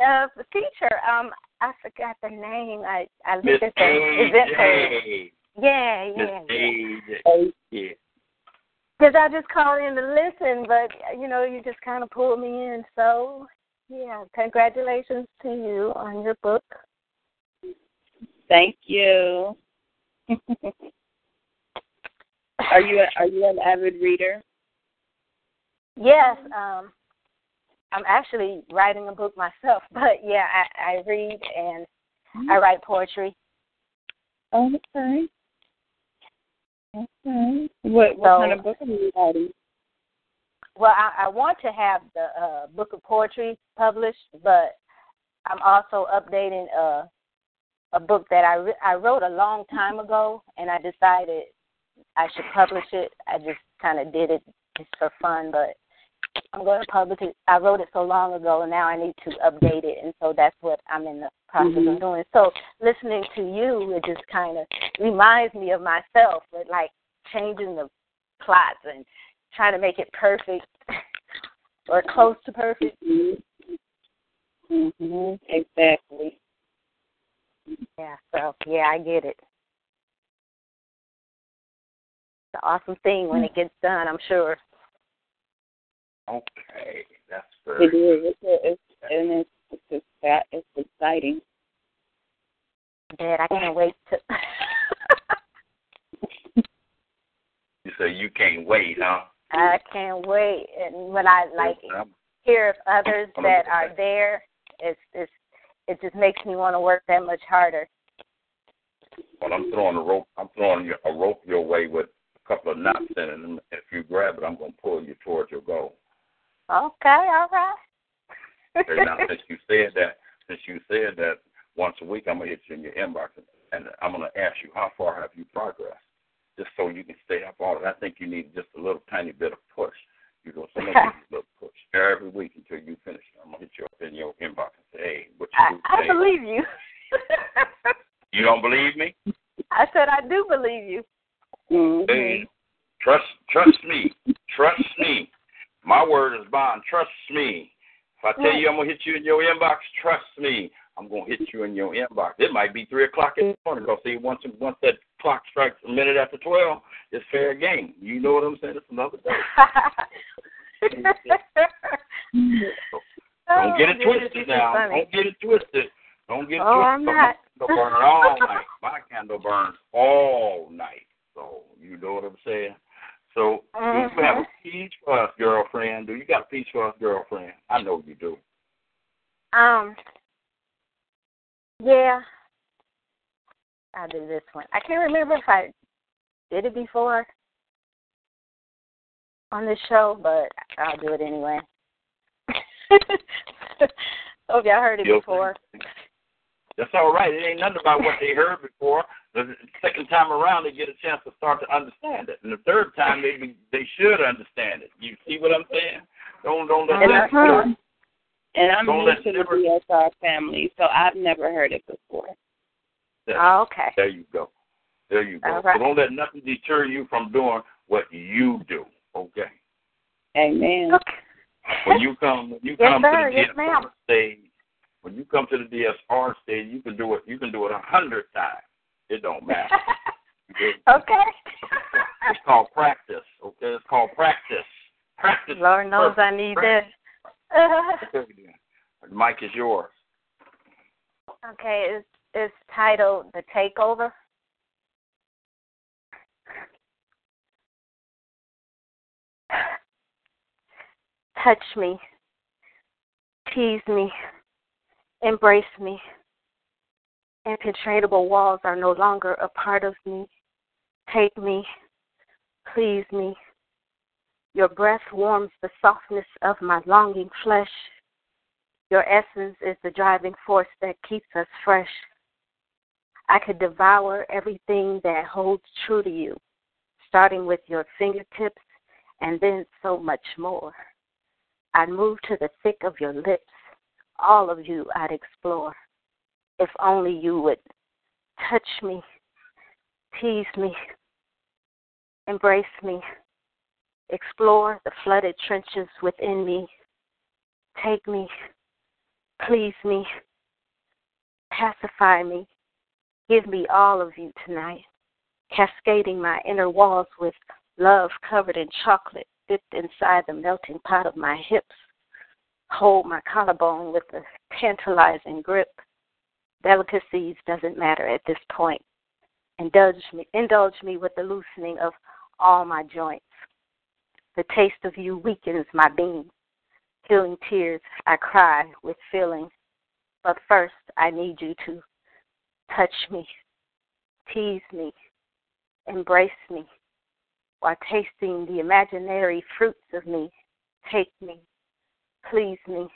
uh, teacher? Um, I forgot the name. I I Miss looked at the event page. Yeah, yeah, yeah. Yeah. Because I just called in to listen, but you know, you just kind of pulled me in. So, yeah, congratulations to you on your book. Thank you. are you a, are you an avid reader? Yes, um, I'm actually writing a book myself, but yeah, I, I read and I write poetry. Okay. Okay. What what So- kind of book are you writing? Well, I, I want to have the uh, book of poetry published, but I'm also updating a a book that I re- I wrote a long time ago, and I decided I should publish it. I just kind of did it just for fun, but I'm going to publish it. I wrote it so long ago, and now I need to update it, and so that's what I'm in the process Mhm. of doing. So listening to you, it just kind of reminds me of myself, with like changing the plots and trying to make it perfect or close to perfect. Mm-hmm. Exactly. Yeah, so yeah, I get it. It's an awesome thing when it gets done, I'm sure. Okay, that's very It is. It's, it's and it's it's exci- it's exciting. Dad, I can't wait to You say you can't wait, huh? I can't wait. And when I like I'm- hear of others that are there, it's it's it just makes me want to work that much harder. Well, I'm throwing a rope. I'm throwing you- a rope your way with a couple of knots in it, and if you grab it, I'm going to pull you towards your goal. Okay, all right. Okay, now since you said that, since you said that once a week, I'm gonna hit you in your inbox, and I'm gonna ask you how far have you progressed, just so you can stay up on it. I think you need just a little tiny bit of push. You know, so I'm gonna give you a little push every week until you finish. I'm gonna hit you up in your inbox and say, hey, what you I, do I believe you. You don't believe me? I said I do believe you. Mm-hmm. Hey, trust trust me. Trust me. My word is bond. Trust me. If I tell you I'm gonna hit you in your inbox, trust me. I'm gonna hit you in your inbox. It might be three o'clock in the morning. Because see, once once that clock strikes a minute after twelve, it's fair game. You know what I'm saying? It's another day. Don't get it Oh, twisted now. Don't get it twisted. Don't get it Oh, I'm not. My candle burn all night. My candle burns all night. So you know what I'm saying? So do you have a piece for us, girlfriend? Do you got a piece for us, girlfriend? I know you do. Um. Yeah. I did this one. I can't remember if I did it before on this show, but I'll do it anyway. Hope y'all heard it You'll- before. That's all right. It ain't nothing about what they heard before. The second time around, they get a chance to start to understand it, and the third time, they be, they should understand it. You see what I'm saying? Don't don't let And, that I'm- and I'm new to the never- DSR family, so I've never heard it before. Oh, okay. There you go. There you go. All right. So don't let nothing deter you from doing what you do. Okay. Amen. When you come, when you Yes, come sir. to the Yes, DSR ma'am. stage, when you come to the DSR stage, you can do it. You can do it a hundred times. It don't matter. Okay. It's called practice. Okay, it's called practice. Practice. Lord knows first. I need this. The mic is yours. okay, it's it's titled The Takeover. Touch me, tease me, embrace me. Impenetrable walls are no longer a part of me. Take me, please me. Your breath warms the softness of my longing flesh. Your essence is the driving force that keeps us fresh. I could devour everything that holds true to you, starting with your fingertips and then so much more. I'd move to the thick of your lips. All of you I'd explore. If only you would touch me, tease me, embrace me, explore the flooded trenches within me. Take me, please me, pacify me. Give me all of you tonight, cascading my inner walls with love covered in chocolate dipped inside the melting pot of my hips. Hold my collarbone with a tantalizing grip. Delicacies doesn't matter at this point. Indulge me, indulge me with the loosening of all my joints. The taste of you weakens my being. Healing tears, I cry with feeling. But first, I need you to touch me, tease me, embrace me, while tasting the imaginary fruits of me. Take me, please me.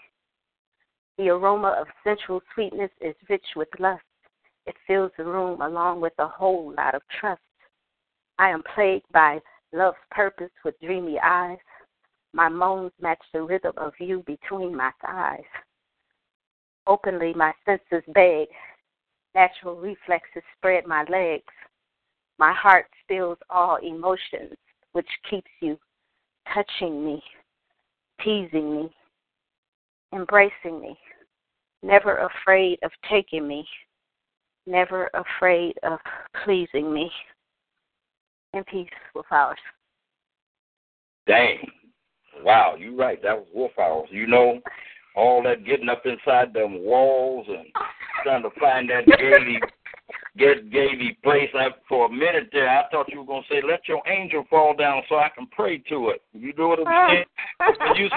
The aroma of sensual sweetness is rich with lust. It fills the room along with a whole lot of trust. I am plagued by love's purpose with dreamy eyes. My moans match the rhythm of you between my thighs. Openly, my senses beg. Natural reflexes spread my legs. My heart spills all emotions, which keeps you touching me, teasing me, embracing me, never afraid of taking me, never afraid of pleasing me. In peace with ours. Dang. Wow, you're right. That was wolf hours. You know, all that getting up inside them walls and trying to find that get gaily place. I, for a minute there, I thought you were gonna say, "Let your angel fall down so I can pray to it." You know what I'm saying? when you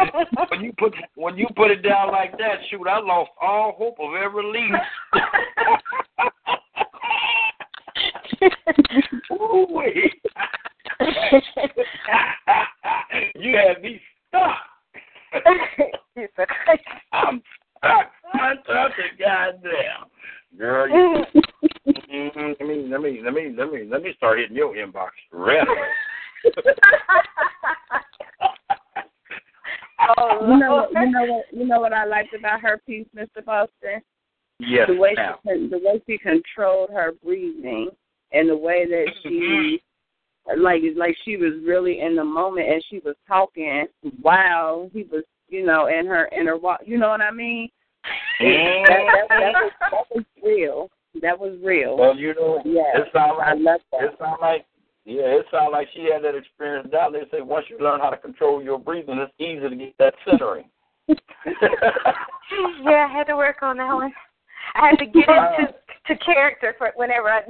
when you put when you put it down like that, shoot, I lost all hope of ever leaving. You had me stuck. I'm stuck. I'm stuck. Goddamn, girl. You, mm, let me let me let me let me let me start hitting your inbox right away. Oh, you know, what you know what, you know what I liked about her piece, Mr. Boston. Yes, the way ma'am. she, the way she controlled her breathing, and the way that she, like, like she was really in the moment, and she was talking while he was, you know, in her in her walk. You know what I mean? That, that, that, was, that was real. That was real. Well, you know, yeah, it sounds like I love that. it sounds like yeah, it sounds like she had that experience down. They say once you learn how to control your breathing, it's easy to get that centering. yeah, I had to work on that one. I had to get into to character for whenever I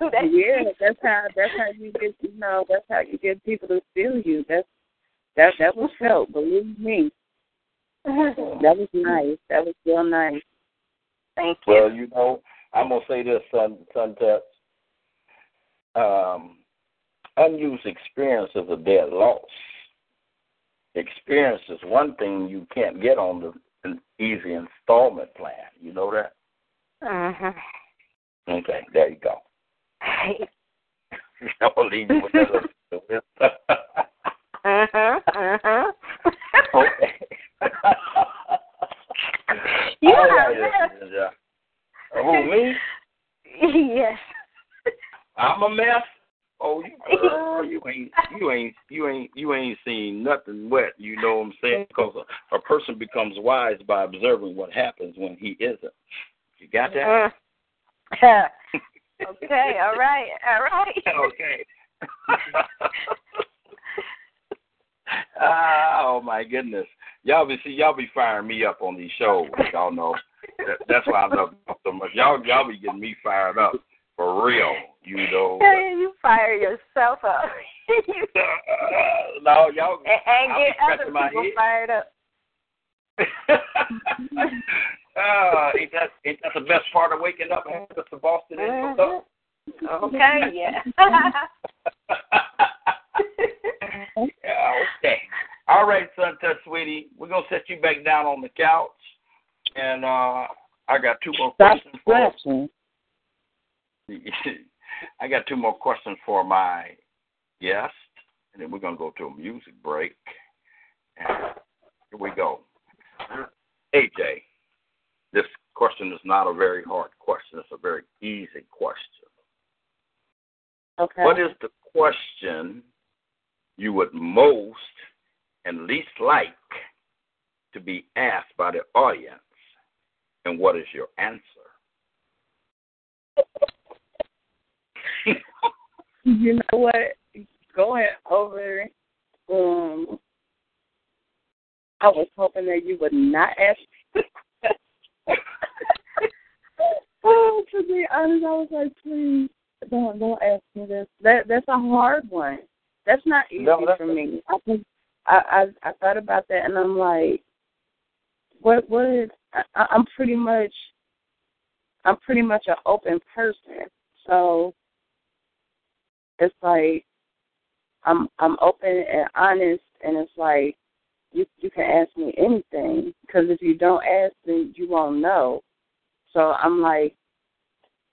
do that. Yeah, that's how that's how you get you know that's how you get people to feel you. That's that that was felt. Believe me, that was nice. That was real nice. Thank you. Well, you know, I'm gonna say this, son, son, Tats. Um, unused experience is a dead loss. Experience is one thing you can't get on the an easy installment plan. You know that? Uh-huh. Okay, there you go. I'll leave you with that. uh-huh. Uh-huh. okay. You All are right, a mess. ladies and gentlemen. Who me? Yes. I'm a mess. Oh, you girl, you ain't you ain't you ain't you ain't seen nothing wet. You know what I'm saying? Because a, a person becomes wise by observing what happens when he isn't. You got that? Uh, okay, all right, all right. okay. Ah, oh my goodness. Y'all be see y'all be firing me up on these shows. Y'all know that, that's why I love y'all so much. Y'all y'all be getting me fired up for real. You know. Hey, you fire yourself up. Uh, no, y'all. and, and get other people head. fired up. uh, ain't that ain't that the best part of waking up, Mr. Boston? Ain't it? Okay, yeah. Okay. All right, son, touch, sweetie. We're gonna set you back down on the couch, and uh I got two more Stop questions for. I got two more questions for my guest, and then we're gonna go to a music break. And here we go. AJ, this question is not a very hard question. It's a very easy question. Okay. What is the question you would most and least like to be asked by the audience, and what is your answer? you know what? Going over, um, I was hoping that you would not ask. oh, to be honest, I was like, please don't don't ask me this. That that's a hard one. That's not easy No, that's- for me. I think I, I I thought about that and I'm like, what what is? I, I'm pretty much I'm pretty much an open person, so it's like I'm I'm open and honest, and it's like you you can ask me anything because if you don't ask, then you won't know. So I'm like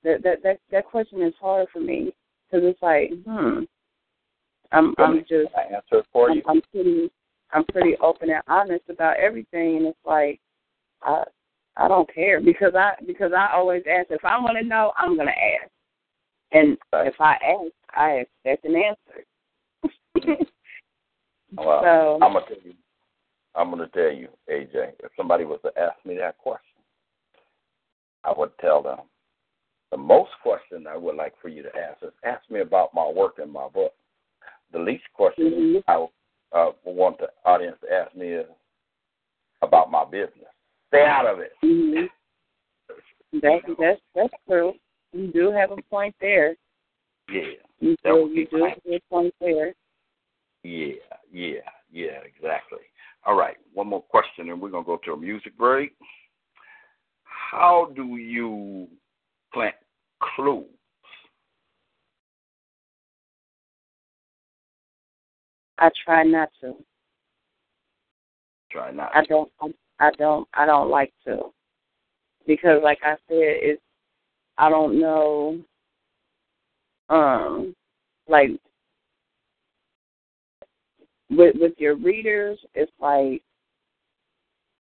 that that that that question is hard for me because it's like hmm. I'm I'm just I answer for I'm, you. I'm pretty I'm pretty open and honest about everything, and it's like I I don't care because I because I always ask if I want to know I'm gonna ask, and if I ask I expect an answer. Well, so I'm gonna tell you. I'm gonna tell you, AJ. If somebody was to ask me that question, I would tell them the most question I would like for you to ask is ask me about my work and my book. The least question Mhm. I uh, want the audience to ask me is about my business. Stay out of it. mhm. that that's that's true. You do have a point there. Yeah, You do you do have a point there. yeah, yeah, yeah, exactly. All right, one more question, and we're gonna go to a music break. How do you plant clues? I try not to. Try not. I don't. I don't. I don't like to, because like I said, it's. I don't know. Um, like with with your readers, it's like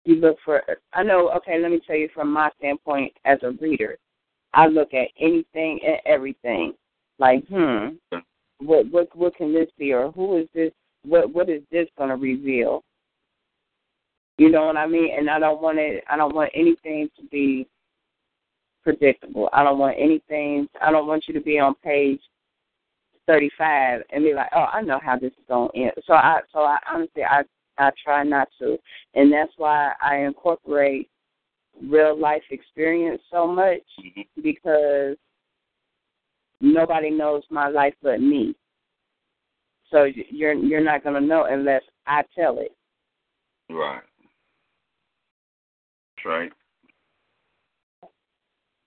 you look for. I know. Okay, let me tell you from my standpoint as a reader, I look at anything and everything. Like, hmm, what what what can this be, or who is this? What what is this going to reveal? You know what I mean? And I don't want it. I don't want anything to be predictable. I don't want anything. I don't want you to be on page thirty-five and be like, "Oh, I know how this is going to end." So I, so I honestly, I, I try not to, and that's why I incorporate real life experience so much mm-hmm. because nobody knows my life but me. So you're you're not going to know unless I tell it. Right. That's right.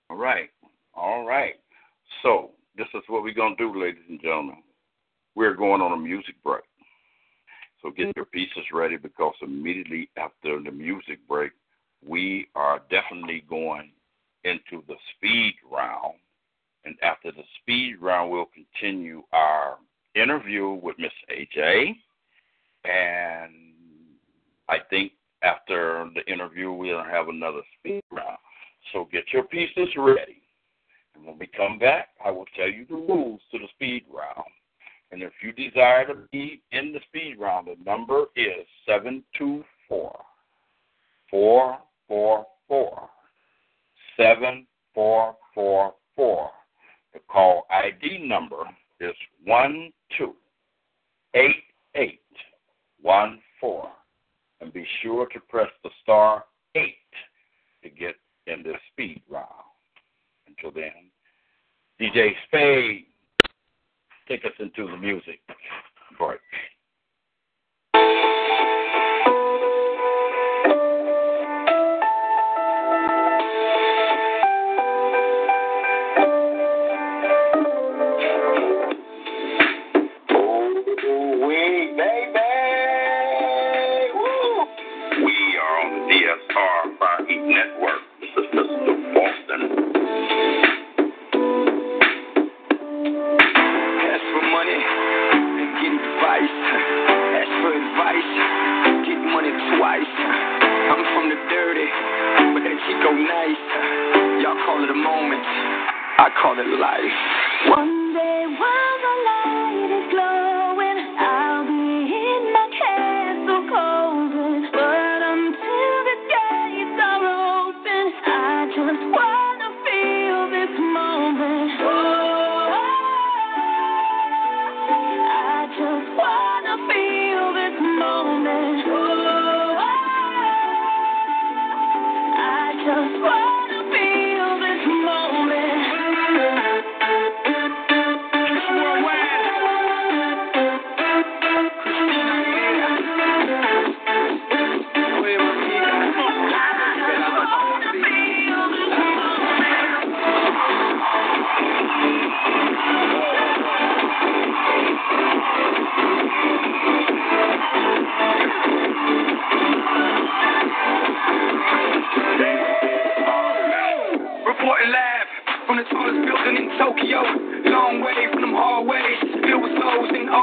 All right. All right. So this is what we're gonna do, ladies and gentlemen. We're going on a music break. So get mm-hmm. your pieces ready because immediately after the music break, we are definitely going into the speed round. And after the speed round, we'll continue our interview with Miss AJ. And I think after the interview, we'll have another speed round. So get your pieces ready. And when we come back, I will tell you the rules to the speed round. And if you desire to be in the speed round, the number is 724 444 7444. The call ID number is one two eight eight one four, and be sure to press the star eight to get in this speed round. Until then, DJ Spade, take us into the music break. Twice. I'm from the dirty, but that nice. Y'all call it a moment, I call it life. One day while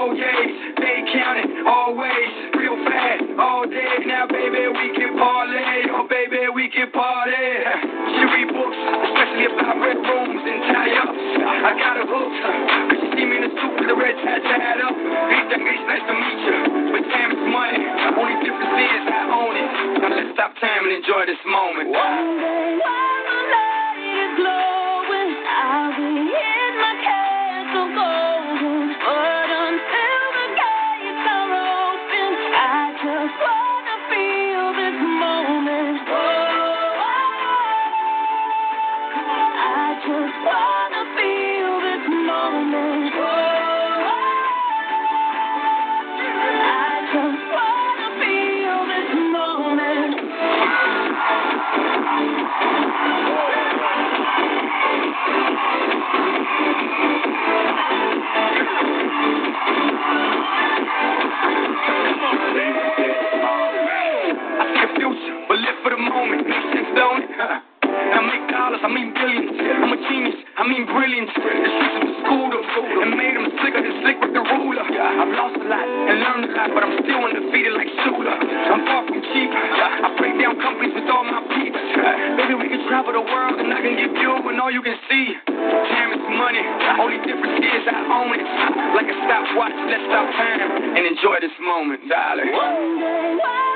Oh, and OJs. They counting always, real fast, all day. Now, baby, we can parlay. Oh, baby, we can party. She read books, especially about red rooms and tie-ups. I got her hooked. Cause she see me in a suit with a red tie tied up. Hey, it's nice to meet you. But time is money. Only difference is I own it. Now let's stop time and enjoy this moment. One day while the with all my peeps. Maybe we can travel the world and I can give you and all you can see. Time is money. Only difference is I own it. Like a stopwatch, let's stop time and enjoy this moment, darling. One day while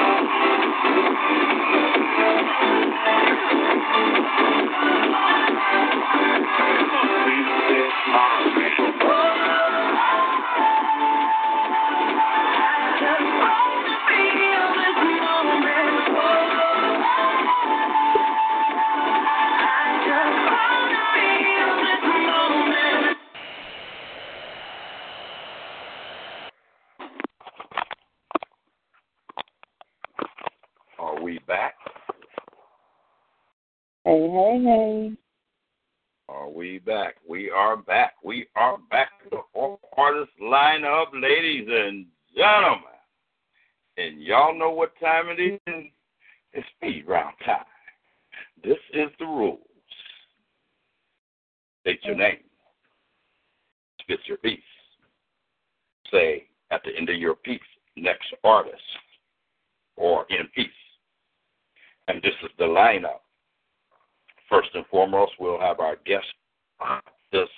Thank you. We are back. We are back. The artist lineup, ladies and gentlemen. And y'all know what time it is? It's speed round time. This is the rules. State your name. spit your piece. Say at the end of your piece, next artist or in peace. And this is the lineup. First and foremost, we'll have our guest this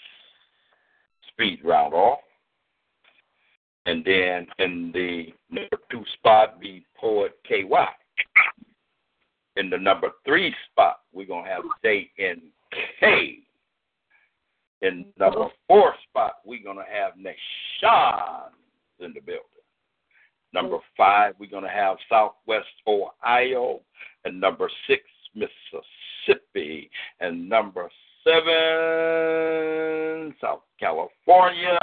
speed round off. And then in the number two spot be poet KY. In the number three spot, we're gonna have J N K. In K. In the number four spot, we're gonna have Nashawn in the building. Number five, we're gonna have Southwest Ohio, and number six, Mississippi, and number seven, South California,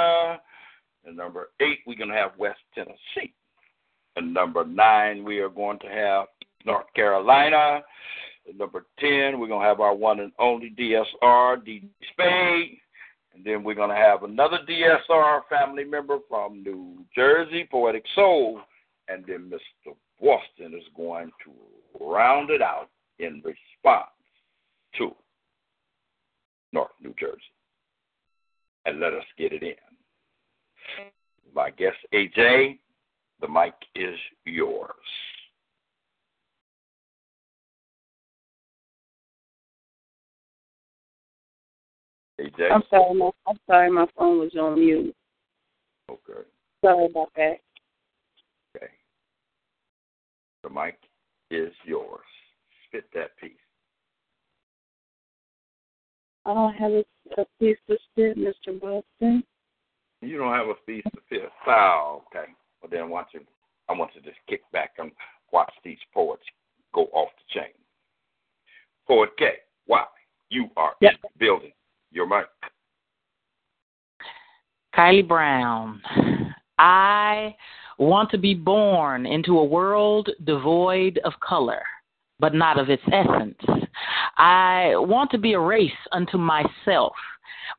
and number eight, we're gonna have West Tennessee. And number nine, we are going to have North Carolina. Number 10, we're going to have our one and only DSR, D. Spade. And then we're going to have another DSR family member from New Jersey, Poetic Soul. And then Mr. Boston is going to round it out in response to North New Jersey. And let us get it in. My guest, AJ, the mic is yours. AJ? I'm sorry, my, I'm sorry, my phone was on mute. Okay. Sorry about that. Okay. The mic is yours. Spit that piece. I don't have a, a piece to spit, Mr. Boston. You don't have a piece to fit. Oh, okay. Well, then I want you, I want you to just kick back and watch these poets go off the chain. Poet K, why? You are Yep. in the building. Your mic. Kylie Brown. I want to be born into a world devoid of color, but not of its essence. I want to be a race unto myself,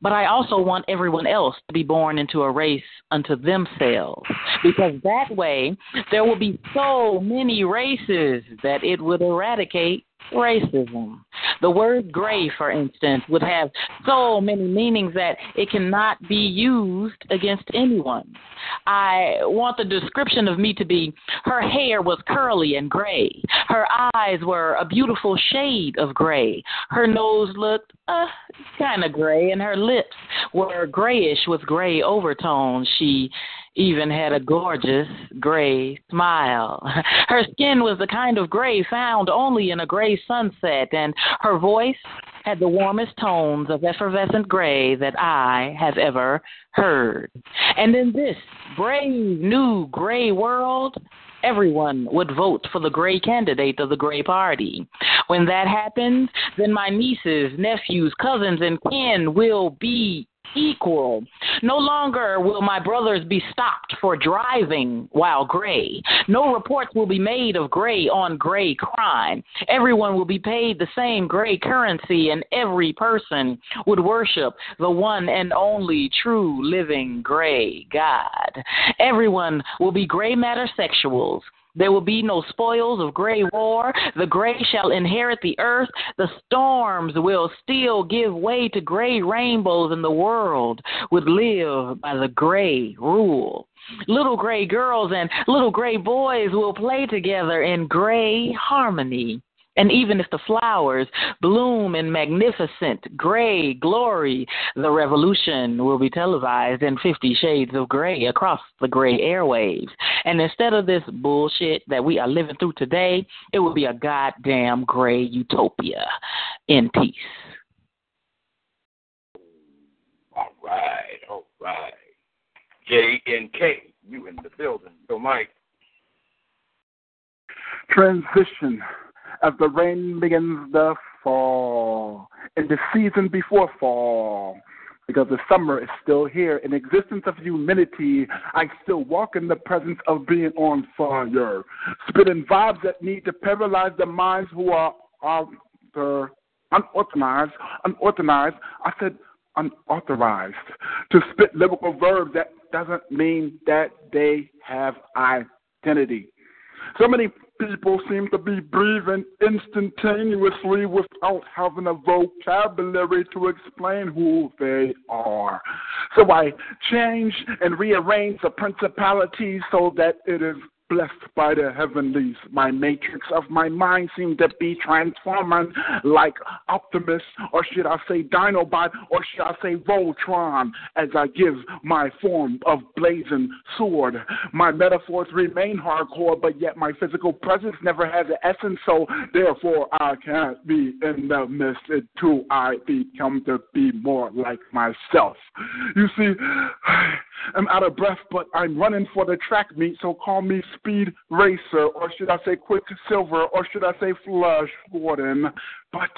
but I also want everyone else to be born into a race unto themselves. Because that way, there will be so many races that it would eradicate racism. The word gray, for instance, would have so many meanings that it cannot be used against anyone. I want the description of me to be her hair was curly and gray. Her eyes were a beautiful shade of gray. Her nose looked uh, kind of gray, and her lips were grayish with gray overtones. She even had a gorgeous gray smile. Her skin was the kind of gray found only in a gray sunset, and her voice had the warmest tones of effervescent gray that I have ever heard. And in this brave new gray world, everyone would vote for the gray candidate of the gray party. When that happens, then my nieces, nephews, cousins, and kin will be equal. No longer will my brothers be stopped for driving while gray. No reports will be made of gray on gray crime. Everyone will be paid the same gray currency, and every person would worship the one and only true living gray God. Everyone will be gray matter sexuals. There will be no spoils of gray war. The gray shall inherit the earth. The storms will still give way to gray rainbows, and the world would live by the gray rule. Little gray girls and little gray boys will play together in gray harmony. And even if the flowers bloom in magnificent gray glory, the revolution will be televised in 50 shades of gray across the gray airwaves. And instead of this bullshit that we are living through today, it will be a goddamn gray utopia in peace. All right, all right. J N K, you in the building. Your mic. transition as the rain begins to fall in the season before fall. Because the summer is still here. In existence of humidity, I still walk in the presence of being on fire. Spitting vibes that need to paralyze the minds who are, are. Unorganized. I said unauthorized. To spit lyrical verbs that doesn't mean that they have identity. So many People seem to be breathing instantaneously without having a vocabulary to explain who they are. So I change and rearrange the principalities so that it is blessed by the heavenlies. My matrix of my mind seemed to be transforming like Optimus, or should I say Dinobot, or should I say Voltron, as I give my form of blazing sword. My metaphors remain hardcore, but yet my physical presence never has an essence, so therefore I can't be in the midst until I become to be more like myself. You see, I'm out of breath, but I'm running for the track meet, so call me Speed Racer, or should I say Quicksilver, or should I say Flash Gordon? But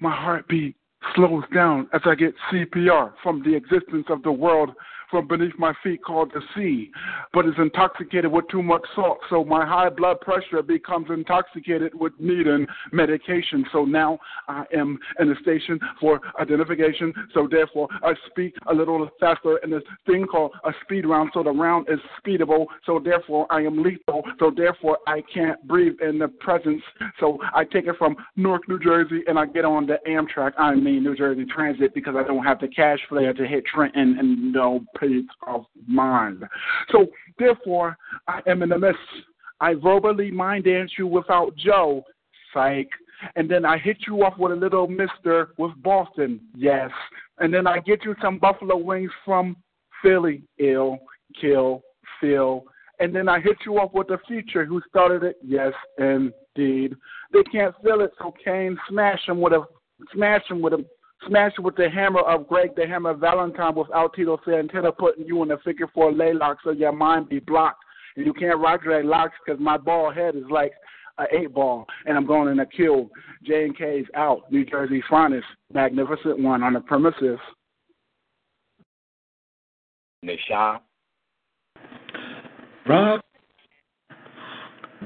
my heartbeat slows down as I get CPR from the existence of the world from beneath my feet called the sea, but is intoxicated with too much salt. So my high blood pressure becomes intoxicated with needing medication. So now I am in a station for identification. So therefore I speak a little faster in this thing called a speed round. So the round is speedable. So therefore I am lethal. So therefore I can't breathe in the presence. So I take it from Newark, New Jersey, and I get on the Amtrak. I mean New Jersey Transit because I don't have the cash flare to hit Trenton and no peace of mind. So therefore, I am in the midst. I verbally mind dance you without Joe, psych. And then I hit you off with a little mister with Boston, yes. And then I get you some buffalo wings from Philly, ill, kill, Phil. And then I hit you up with the future who started it, yes, indeed. They can't feel it, so Kane smash him with a smash him with a smash with the hammer of Greg the Hammer Valentine without Tito Santana putting you in a figure four leglock so your mind be blocked and you can't rock drag locks because my ball head is like an eight ball and I'm going in a kill. J and K's out. New Jersey's finest, magnificent one on the premises. Nashawn. Rock,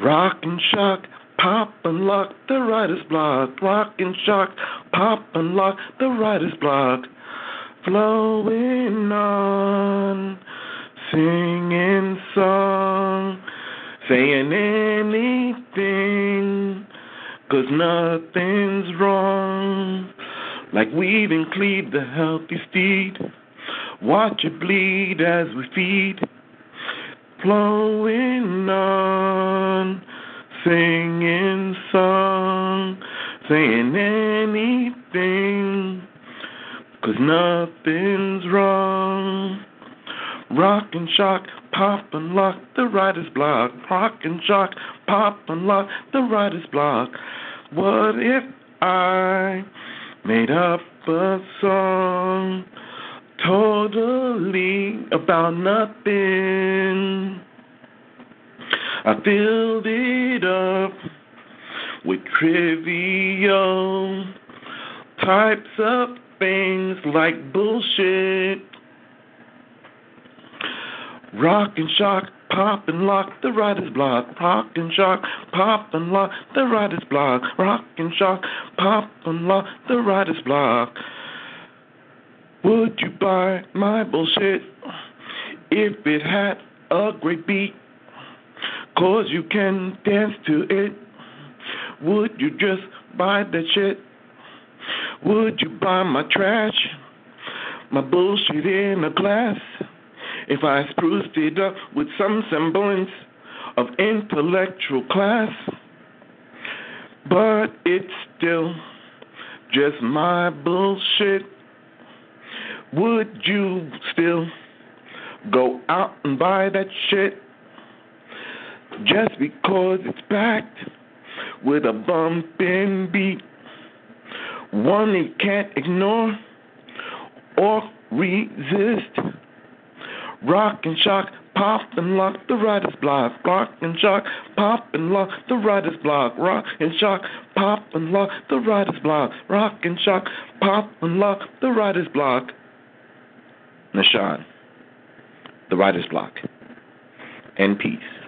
rock and shock, pop and lock, the writer's block. Rock and shock, pop and lock, the writer's block. Flowing on, singing song, saying anything, cause nothing's wrong. Like weaving cleave the healthy steed, watch it bleed as we feed. Flowing on, singing song, saying anything, cause nothing's wrong. Rock and shock, pop and lock, the writer's block. Rock and shock, pop and lock, the writer's block. What if I made up a song? totally about nothing. I filled it up with trivial types of things like bullshit. Rock and shock, pop and lock, the writer's block. Rock and shock, pop and lock, the writer's block. Rock and shock, pop and lock, the writer's block. Would you buy my bullshit if it had a great beat? Cause you can dance to it. Would you just buy that shit? Would you buy my trash? My bullshit in a glass? If I spruced it up with some semblance of intellectual class? But it's still just my bullshit. Would you still go out and buy that shit just because it's packed with a bumping beat? One you can't ignore or resist. Rock and shock, pop and lock, the writer's block. Rock and shock, pop and lock, the writer's block. Rock and shock, pop and lock, the writer's block. Rock and shock, pop and lock, the writer's block. Nashawn, the writer's block, and peace.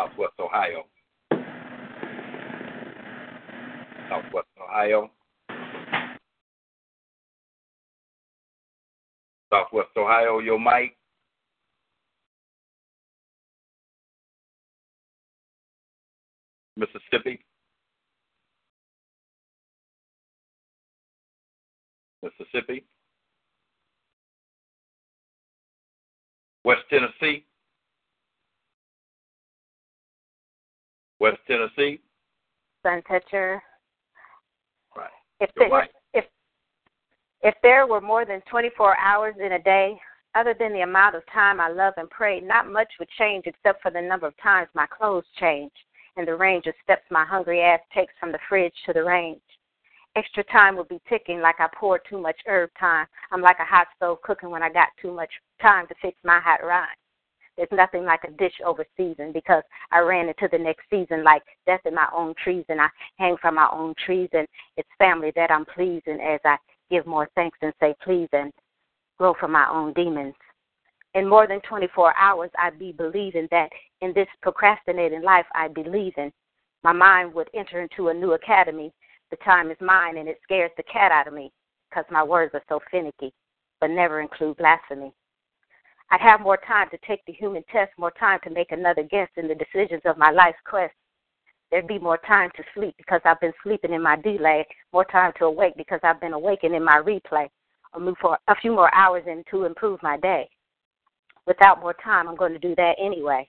Southwest Ohio. Southwest Ohio. Southwest Ohio, your mic. Mississippi. Mississippi. West Tennessee. West Tennessee. Sun Toucher. Right. If right. if if there were more than 24 hours in a day, other than the amount of time I love and pray, not much would change except for the number of times my clothes change and the range of steps my hungry ass takes from the fridge to the range. Extra time would be ticking like I poured too much herb time. I'm like a hot stove cooking when I got too much time to fix my hot rhyme. There's nothing like a dish over season because I ran into the next season like death in my own trees and I hang from my own trees and it's family that I'm pleasing as I give more thanks and say please and grow from my own demons. In more than 24 hours, I'd be believing that in this procrastinating life I'd be leaving. My mind would enter into a new academy. The time is mine and it scares the cat out of me because my words are so finicky, but never include blasphemy. I'd have more time to take the human test, more time to make another guess in the decisions of my life's quest. There'd be more time to sleep because I've been sleeping in my delay, more time to awake because I've been awakened in my replay, or move for a few more hours in to improve my day. Without more time, I'm going to do that anyway.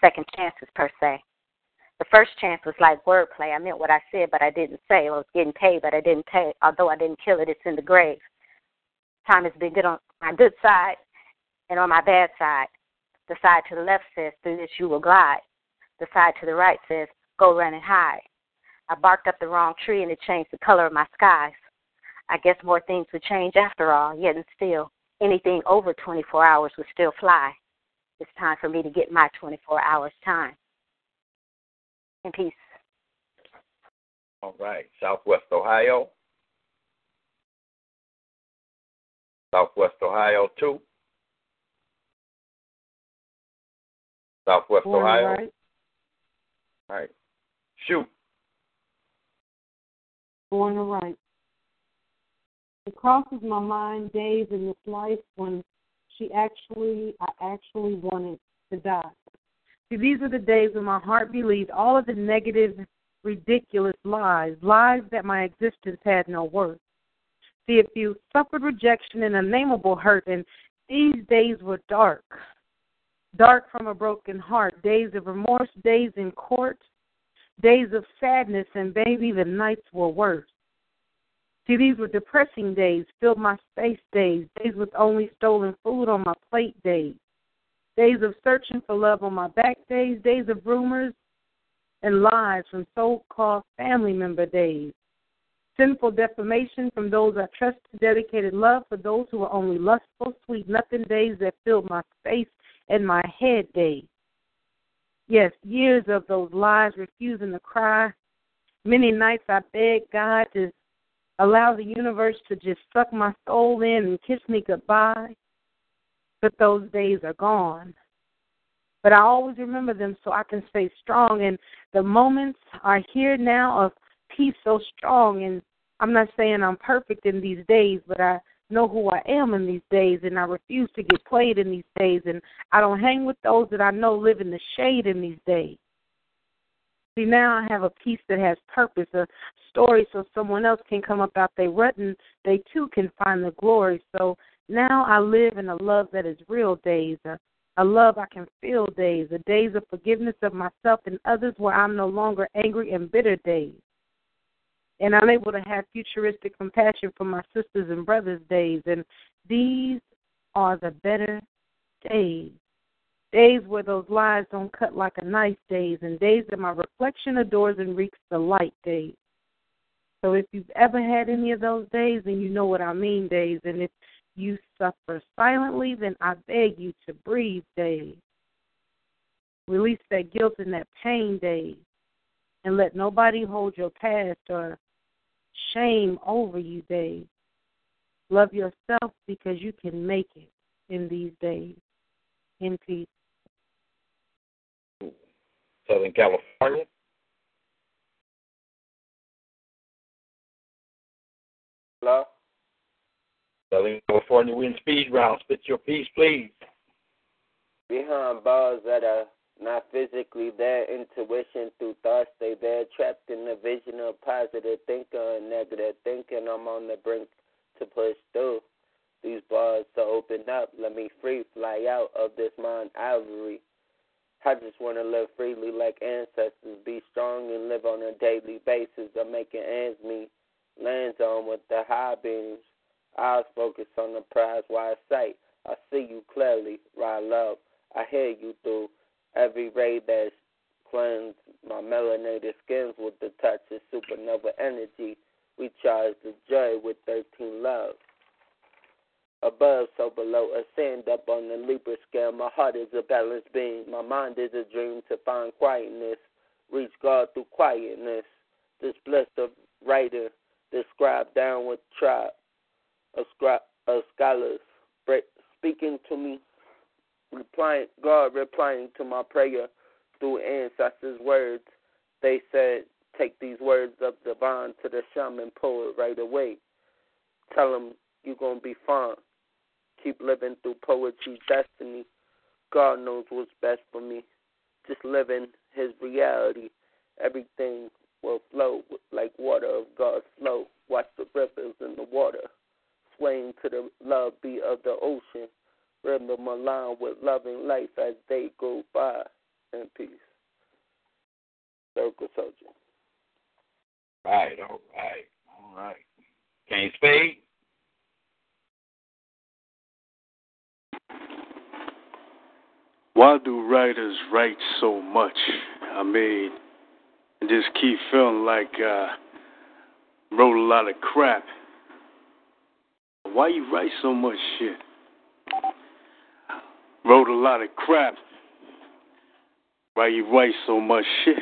Second chances, per se. The first chance was like wordplay. I meant what I said, but I didn't say. I was getting paid, but I didn't pay. Although I didn't kill it, it's in the grave. Time has been good on my good side and on my bad side. The side to the left says, through this you will glide. The side to the right says, go run and hide. I barked up the wrong tree and it changed the color of my skies. I guess more things would change after all, yet and still, anything over 24 hours would still fly. It's time for me to get my 24 hours time. In peace. All right. Southwest Ohio. Southwest Ohio two. Southwest Born Ohio. right. All right. Shoot. Born right. It crosses my mind days in this life when she actually, I actually wanted to die. See, these are the days when my heart believed all of the negative, ridiculous lies, lies that my existence had no worth. See, if you suffered rejection and unnameable hurt, and these days were dark, dark from a broken heart, days of remorse, days in court, days of sadness, and baby, the nights were worse. See, these were depressing days, filled my space days, days with only stolen food on my plate days, days of searching for love on my back days, days of rumors and lies from so called family member days, sinful defamation from those I trusted, dedicated love for those who were only lustful, sweet nothing days that filled my space and my head days. Yes, years of those lies, refusing to cry. Many nights I begged God to allow the universe to just suck my soul in and kiss me goodbye. But those days are gone. But I always remember them so I can stay strong. And the moments are here now of peace so strong. And I'm not saying I'm perfect in these days, but I know who I am in these days. And I refuse to get played in these days. And I don't hang with those that I know live in the shade in these days. See, now I have a piece that has purpose, a story so someone else can come up out their rut and they too can find the glory. So now I live in a love that is real days, a, a love I can feel days, a days of forgiveness of myself and others where I'm no longer angry and bitter days. And I'm able to have futuristic compassion for my sisters and brothers days. And these are the better days days where those lies don't cut like a knife days, and days that my reflection adores and reeks the light days. So if you've ever had any of those days, then you know what I mean days. And if you suffer silently, then I beg you to breathe days. Release that guilt and that pain days. And let nobody hold your past or shame over you days. Love yourself because you can make it in these days. In peace. Southern California. Hello? Southern California, we in speed round. Spit your piece, please. Behind bars that are not physically there, intuition through thoughts they they're trapped in the vision of positive thinker and negative thinking. I'm on the brink to push through these bars to open up. Let me free fly out of this mind ivory. I just want to live freely like ancestors, be strong and live on a daily basis. I'm making ends meet, lands on with the high beams. Eyes focus on the prize, wide sight. I see you clearly, right love. I hear you through every ray that's cleansed my melanated skins with the touch of supernova energy. We charge the joy with 13 love. Above, so below, ascend up on the Libra scale. My heart is a balanced being. My mind is a dream to find quietness. Reach God through quietness. This blessed writer, described down with tribe of, scri- scholars, break, speaking to me, replying, God replying to my prayer through ancestors' words. They said, take these words of divine to the shaman poet right away. Tell him you're going to be fine. Keep living through poetry, destiny. God knows what's best for me. Just living his reality. Everything will flow like water of God's flow. Watch the rivers in the water swaying to the love beat of the ocean. Rhythm along with loving life as they go by in peace. Circle Soldier. Right, all right, all right. King Spade. Why do writers write so much? I mean, I just keep feeling like uh wrote a lot of crap. Why you write so much shit? Wrote a lot of crap. Why you write so much shit?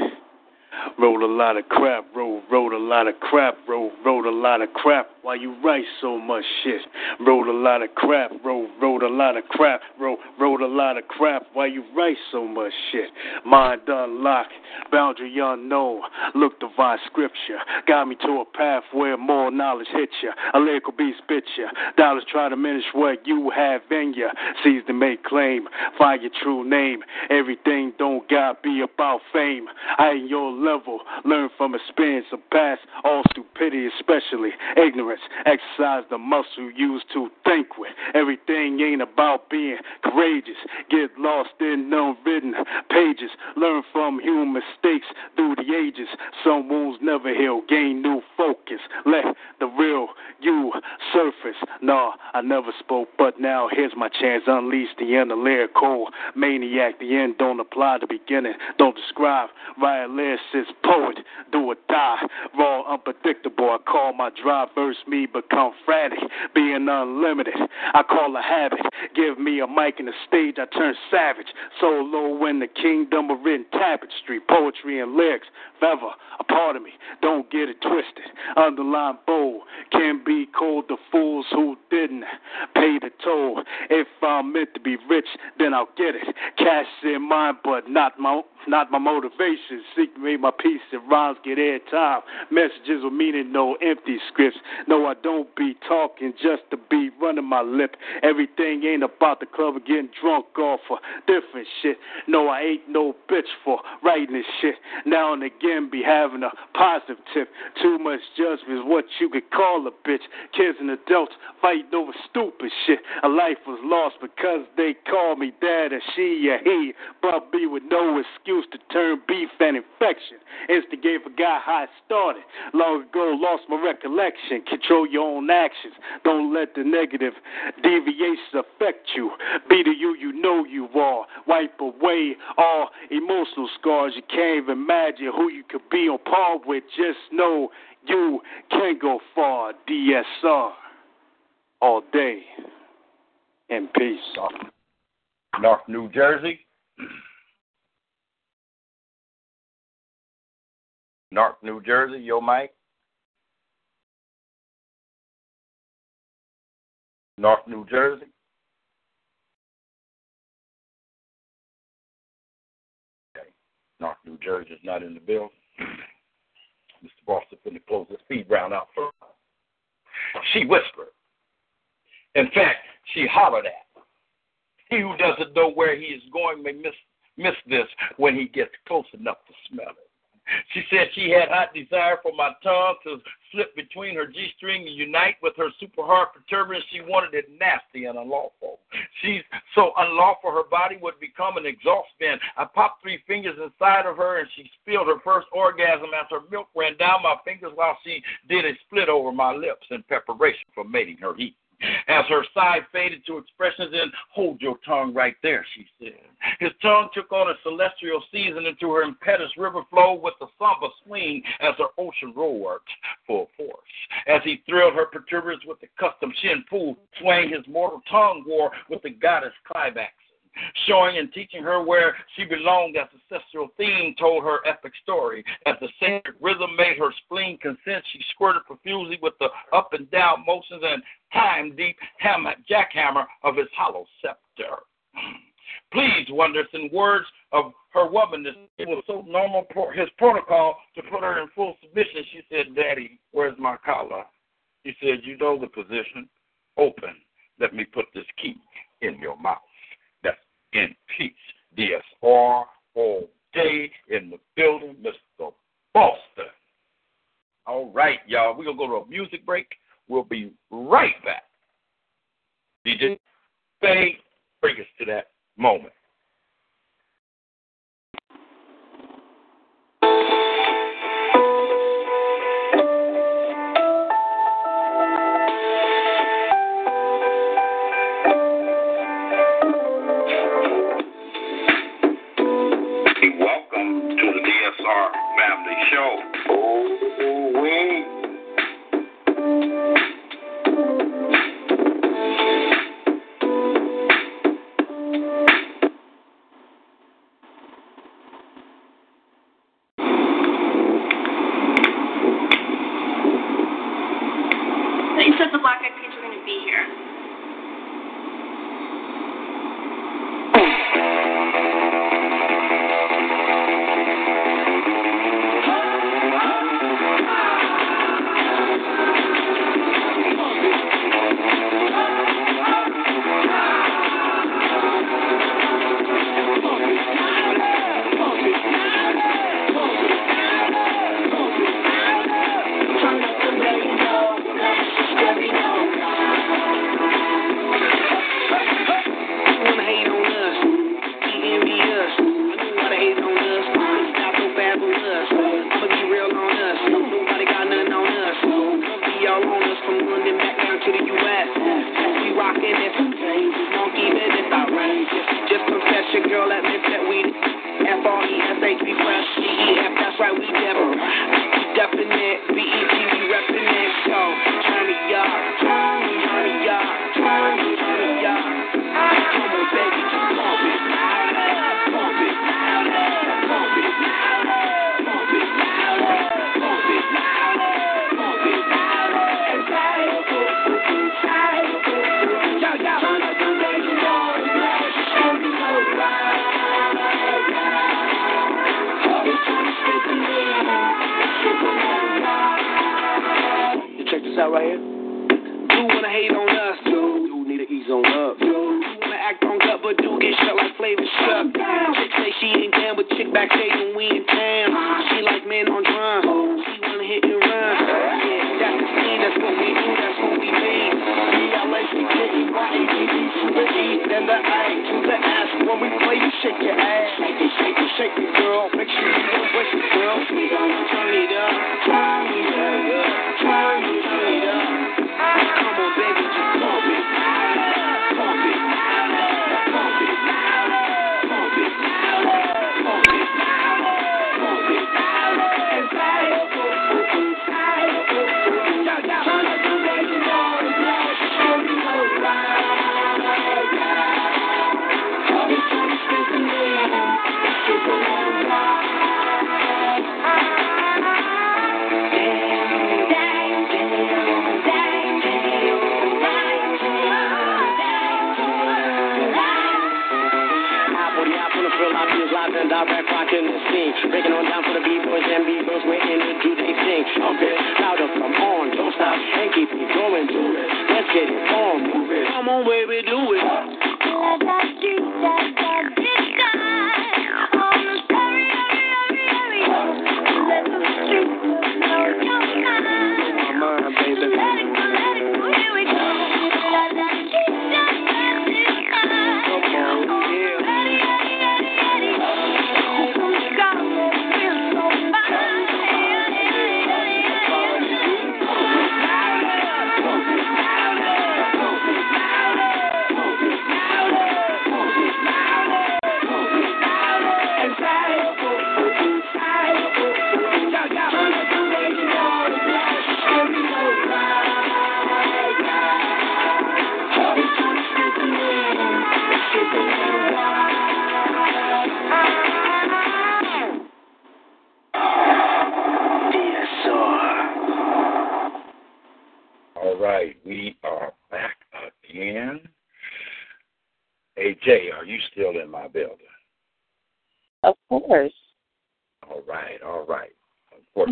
Wrote a lot of crap, wrote, wrote a lot of crap, wrote, wrote a lot of crap. Why you write so much shit? Wrote a lot of crap, wrote, wrote a lot of crap, wrote, wrote a lot of crap. Why you write so much shit? Mind unlocked, boundary unknown. Look divine scripture, got me to a path where more knowledge hits ya. A lyrical beast bit ya. Dollars try to diminish what you have in ya. Seize to make claim, find your true name. Everything don't gotta be about fame. I ain't your level, learn from experience of past, all stupidity, especially ignorance. Exercise the muscle used to think with. Everything ain't about being courageous. Get lost in unwritten pages. Learn from human mistakes through the ages. Some wounds never heal. Gain new focus. Let the real you surface. Nah, I never spoke, but now here's my chance. Unleash the inner lyrical maniac. The end don't apply to beginning. Don't describe. Write lyricist, poet, do or die. Raw, unpredictable. I call my dry verse me become frantic. Being unlimited, I call a habit. Give me a mic and a stage, I turn savage. Solo in the kingdom of written tapestry, poetry and lyrics. Forever a part of me. Don't get it twisted. Underline bold can be called the fools who didn't pay the toll. If I'm meant to be rich, then I'll get it. Cash in mind, but not my not my motivation. Seek me my peace and rhymes get airtime. Messages with meaning, no empty scripts. No, I don't be talking just to be running my lip. Everything ain't about the club or getting drunk off for different shit. No, I ain't no bitch for writing this shit. Now and again be having a positive tip. Too much judgment is what you could call a bitch. Kids and adults fighting over stupid shit. A life was lost because they called me dad and she or he. Brought me with no excuse to turn beef and infection. Instigate forgot how it started. Long ago, lost my recollection. Control your own actions. Don't let the negative deviations affect you. Be the you you know you are. Wipe away all emotional scars. You can't even imagine who you could be on par with. Just know you can't go far. DSR all day in peace. North New Jersey. North New Jersey, yo Mike. North New Jersey. Okay. North New Jersey is not in the bill. Mr. Boston finna close the speed round out first. She whispered. In fact, she hollered at. He who doesn't know where he is going may miss miss this when he gets close enough to smell it. She said she had hot desire for my tongue to slip between her G string and unite with her super hard protuberance. She wanted it nasty and unlawful. She's so unlawful her body would become an exhaust fan. I popped three fingers inside of her and she spilled her first orgasm as her milk ran down my fingers while she did a split over my lips in preparation for mating her heat. As her side faded to expressions in hold your tongue right there, she said. His tongue took on a celestial season into her impetuous river flow with a somber swing as her ocean roared full force. As he thrilled her protuberance with the custom shin pool, swaying his mortal tongue war with the goddess climax showing and teaching her where she belonged as the ancestral theme told her epic story. As the sacred rhythm made her spleen consent, she squirted profusely with the up and down motions and time deep hammer, jackhammer of his hollow scepter. Please, wonders in words of her womanness, it was so normal for his protocol to put her in full submission. She said, Daddy, where's my collar? He said, You know the position. Open. Let me put this key in your mouth in peace. DSR all day in the building, Mr. Boston. All right, y'all. We're going to go to a music break. We'll be right back. DJ Faye, bring us to that moment.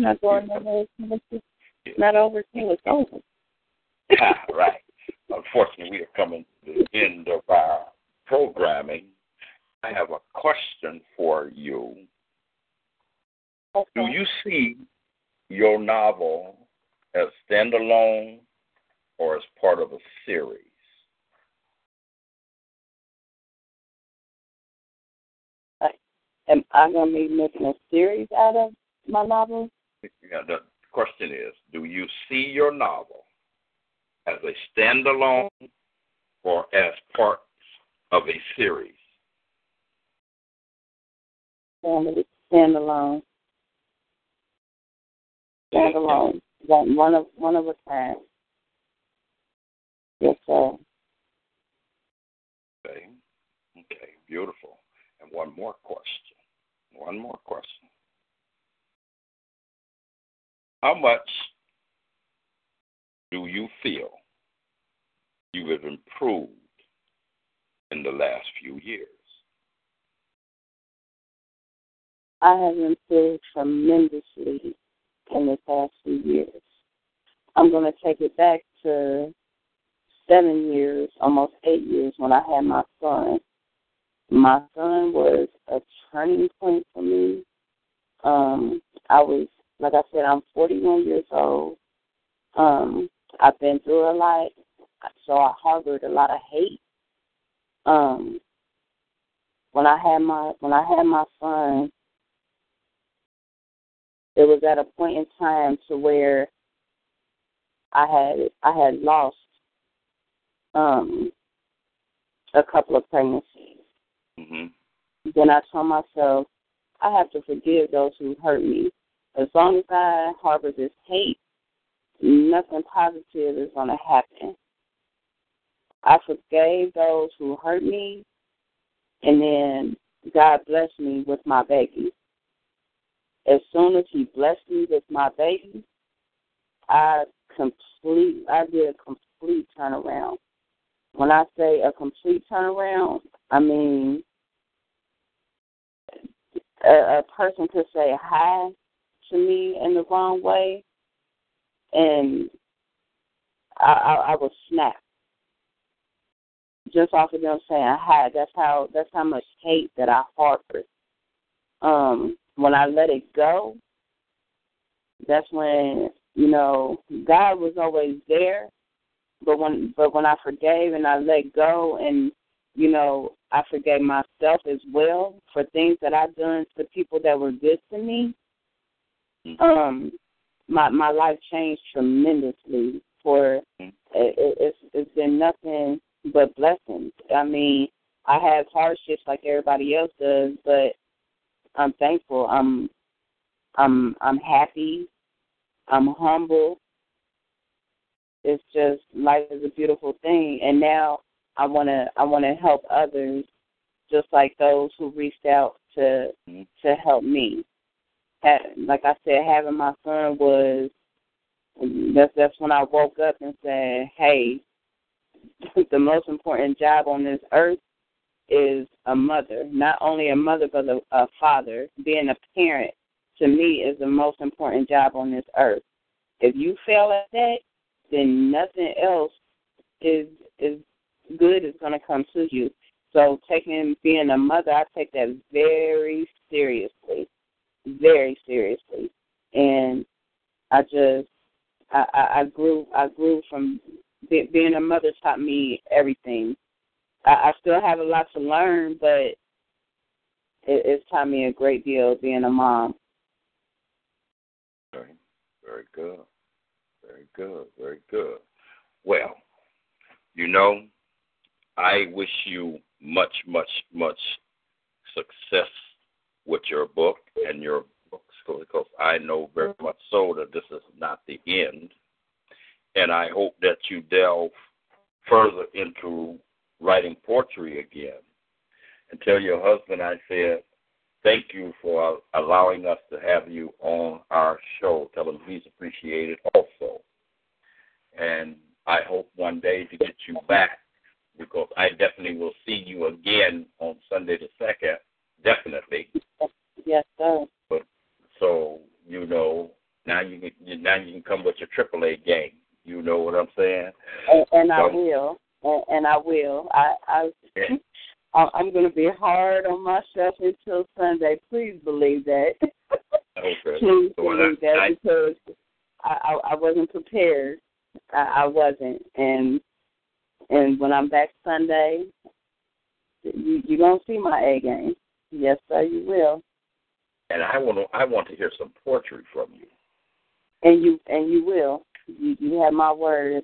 Not going nowhere. It's not over till it's over. Ah, right. Unfortunately, we are coming to the end of our programming. I have a question for you. Okay. Do you see your novel as standalone or as part of a series? Am I going to be making a series out of my novel? Yeah, the question is Do you see your novel as a standalone or as part of a series? Standalone. Standalone. One, one of one of a kind. Yes, sir. Okay. Okay, beautiful. And one more question. One more question. How much do you feel you have improved in the last few years? I have improved tremendously in the past few years. I'm going to take it back to seven years, almost eight years, when I had my son. My son was a turning point for me. Um, I was, like I said, I'm 41 years old. Um, I've been through a lot, so I harbored a lot of hate. Um, when I had my when I had my son, it was at a point in time to where I had I had lost um a couple of pregnancies. Mm-hmm. Then I told myself I have to forgive those who hurt me. As long as I harbor this hate, nothing positive is going to happen. I forgave those who hurt me, and then God blessed me with my baby. As soon as He blessed me with my baby, I complete. I did a complete turnaround. When I say a complete turnaround, I mean a, a person could say hi to me in the wrong way, and I, I, I would snap just off of them saying hi. That's how that's how much hate that I harbored. Um, when I let it go, that's when you know God was always there. But when but when I forgave and I let go and you know I forgave myself as well for things that I've done to people that were good to me. Um, my my life changed tremendously. For it, it, it's it's been nothing but blessings. I mean, I have hardships like everybody else does, but I'm thankful. I'm I'm I'm happy. I'm humble. It's just life is a beautiful thing, and now I wanna I wanna help others, just like those who reached out to to help me. Like I said, having my son was that's that's when I woke up and said, "Hey, the most important job on this earth is a mother. Not only a mother, but a, a father. Being a parent to me is the most important job on this earth. If you fail at that, then nothing else is is good is going to come to you. So taking being a mother, I take that very seriously, very seriously, and I just I, I, I grew I grew from be, being a mother taught me everything. I, I still have a lot to learn, but it, it's taught me a great deal being a mom. Very, very good. Very good. Very good. Well, you know, I wish you much, much, much success with your book and your books because I know very much so that this is not the end. And I hope that you delve further into writing poetry again. And tell your husband I said, thank you for allowing us to have you on our show. Tell him he's appreciated also. And I hope one day to get you back because I definitely will see you again on Sunday the second. Definitely. Yes, sir. But so you know now you can now you can come with your AAA game. You know what I'm saying? And, and I will. And, and I will. I I Yeah. I'm going to be hard on myself until Sunday. Please believe that. Okay. Please So, believe that I- because I, I I wasn't prepared. I, I wasn't, and and when I'm back Sunday, you you gonna see my A game. Yes, sir, you will, and I want to I want to hear some poetry from you. and you and you will. You you have my word.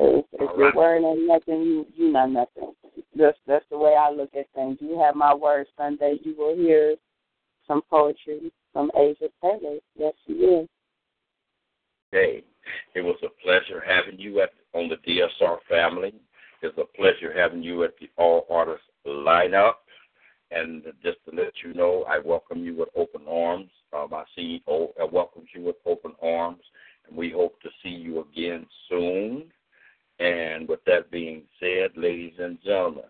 If, if your word ain't nothing, you you not nothing. That's that's the way I look at things. You have my word Sunday. You will hear some poetry from AJ Taylor. Yes, you will. Hey, it was a pleasure having you at on the DSR family. It's a pleasure having you at the All Artists lineup. And just to let you know, I welcome you with open arms. Um, see oh, I welcomes you with open arms, and we hope to see you again soon. And with that being said, ladies and gentlemen,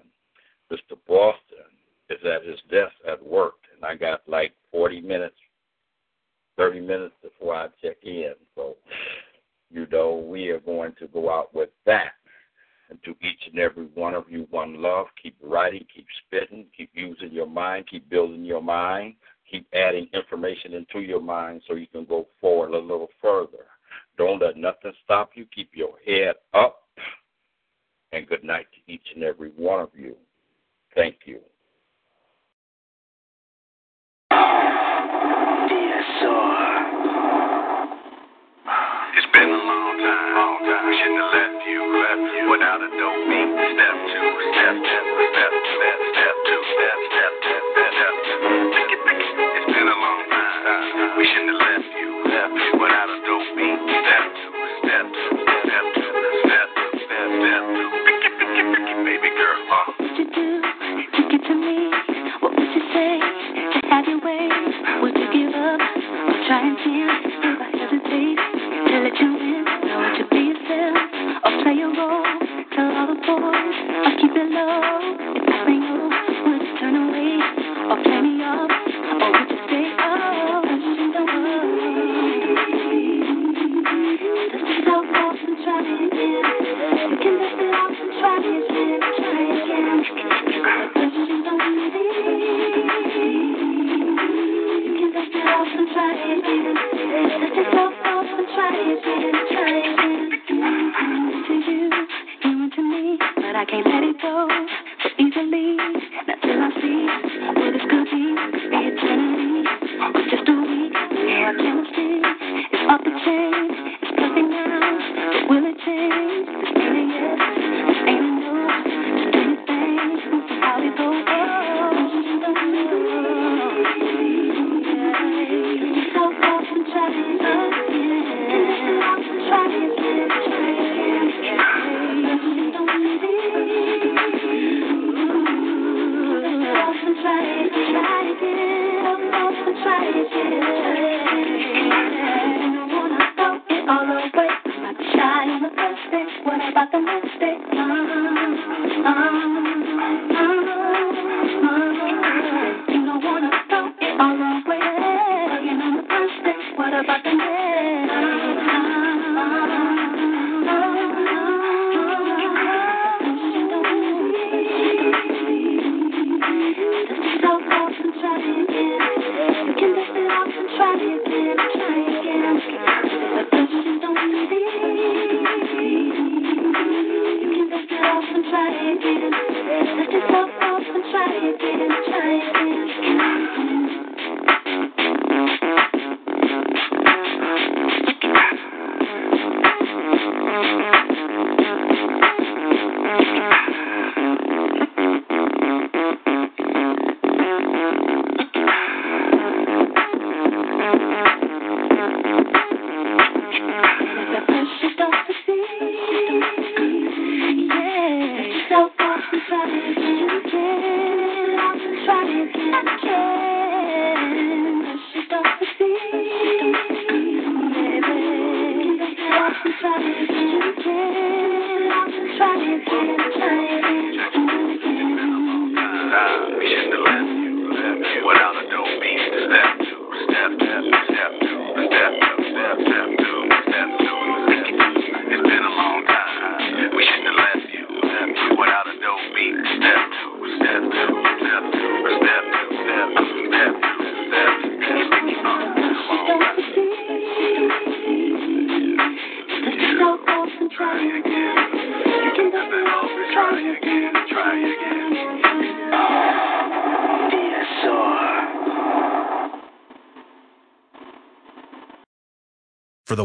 Mr. Boston is at his desk at work, and I got like 40 minutes, 30 minutes before I check in. So, you know, we are going to go out with that. And to each and every one of you, one love. Keep writing, keep spitting, keep using your mind, keep building your mind, keep adding information into your mind so you can go forward a little further. Don't let nothing stop you. Keep your head up. And good night to each and every one of you. Thank you.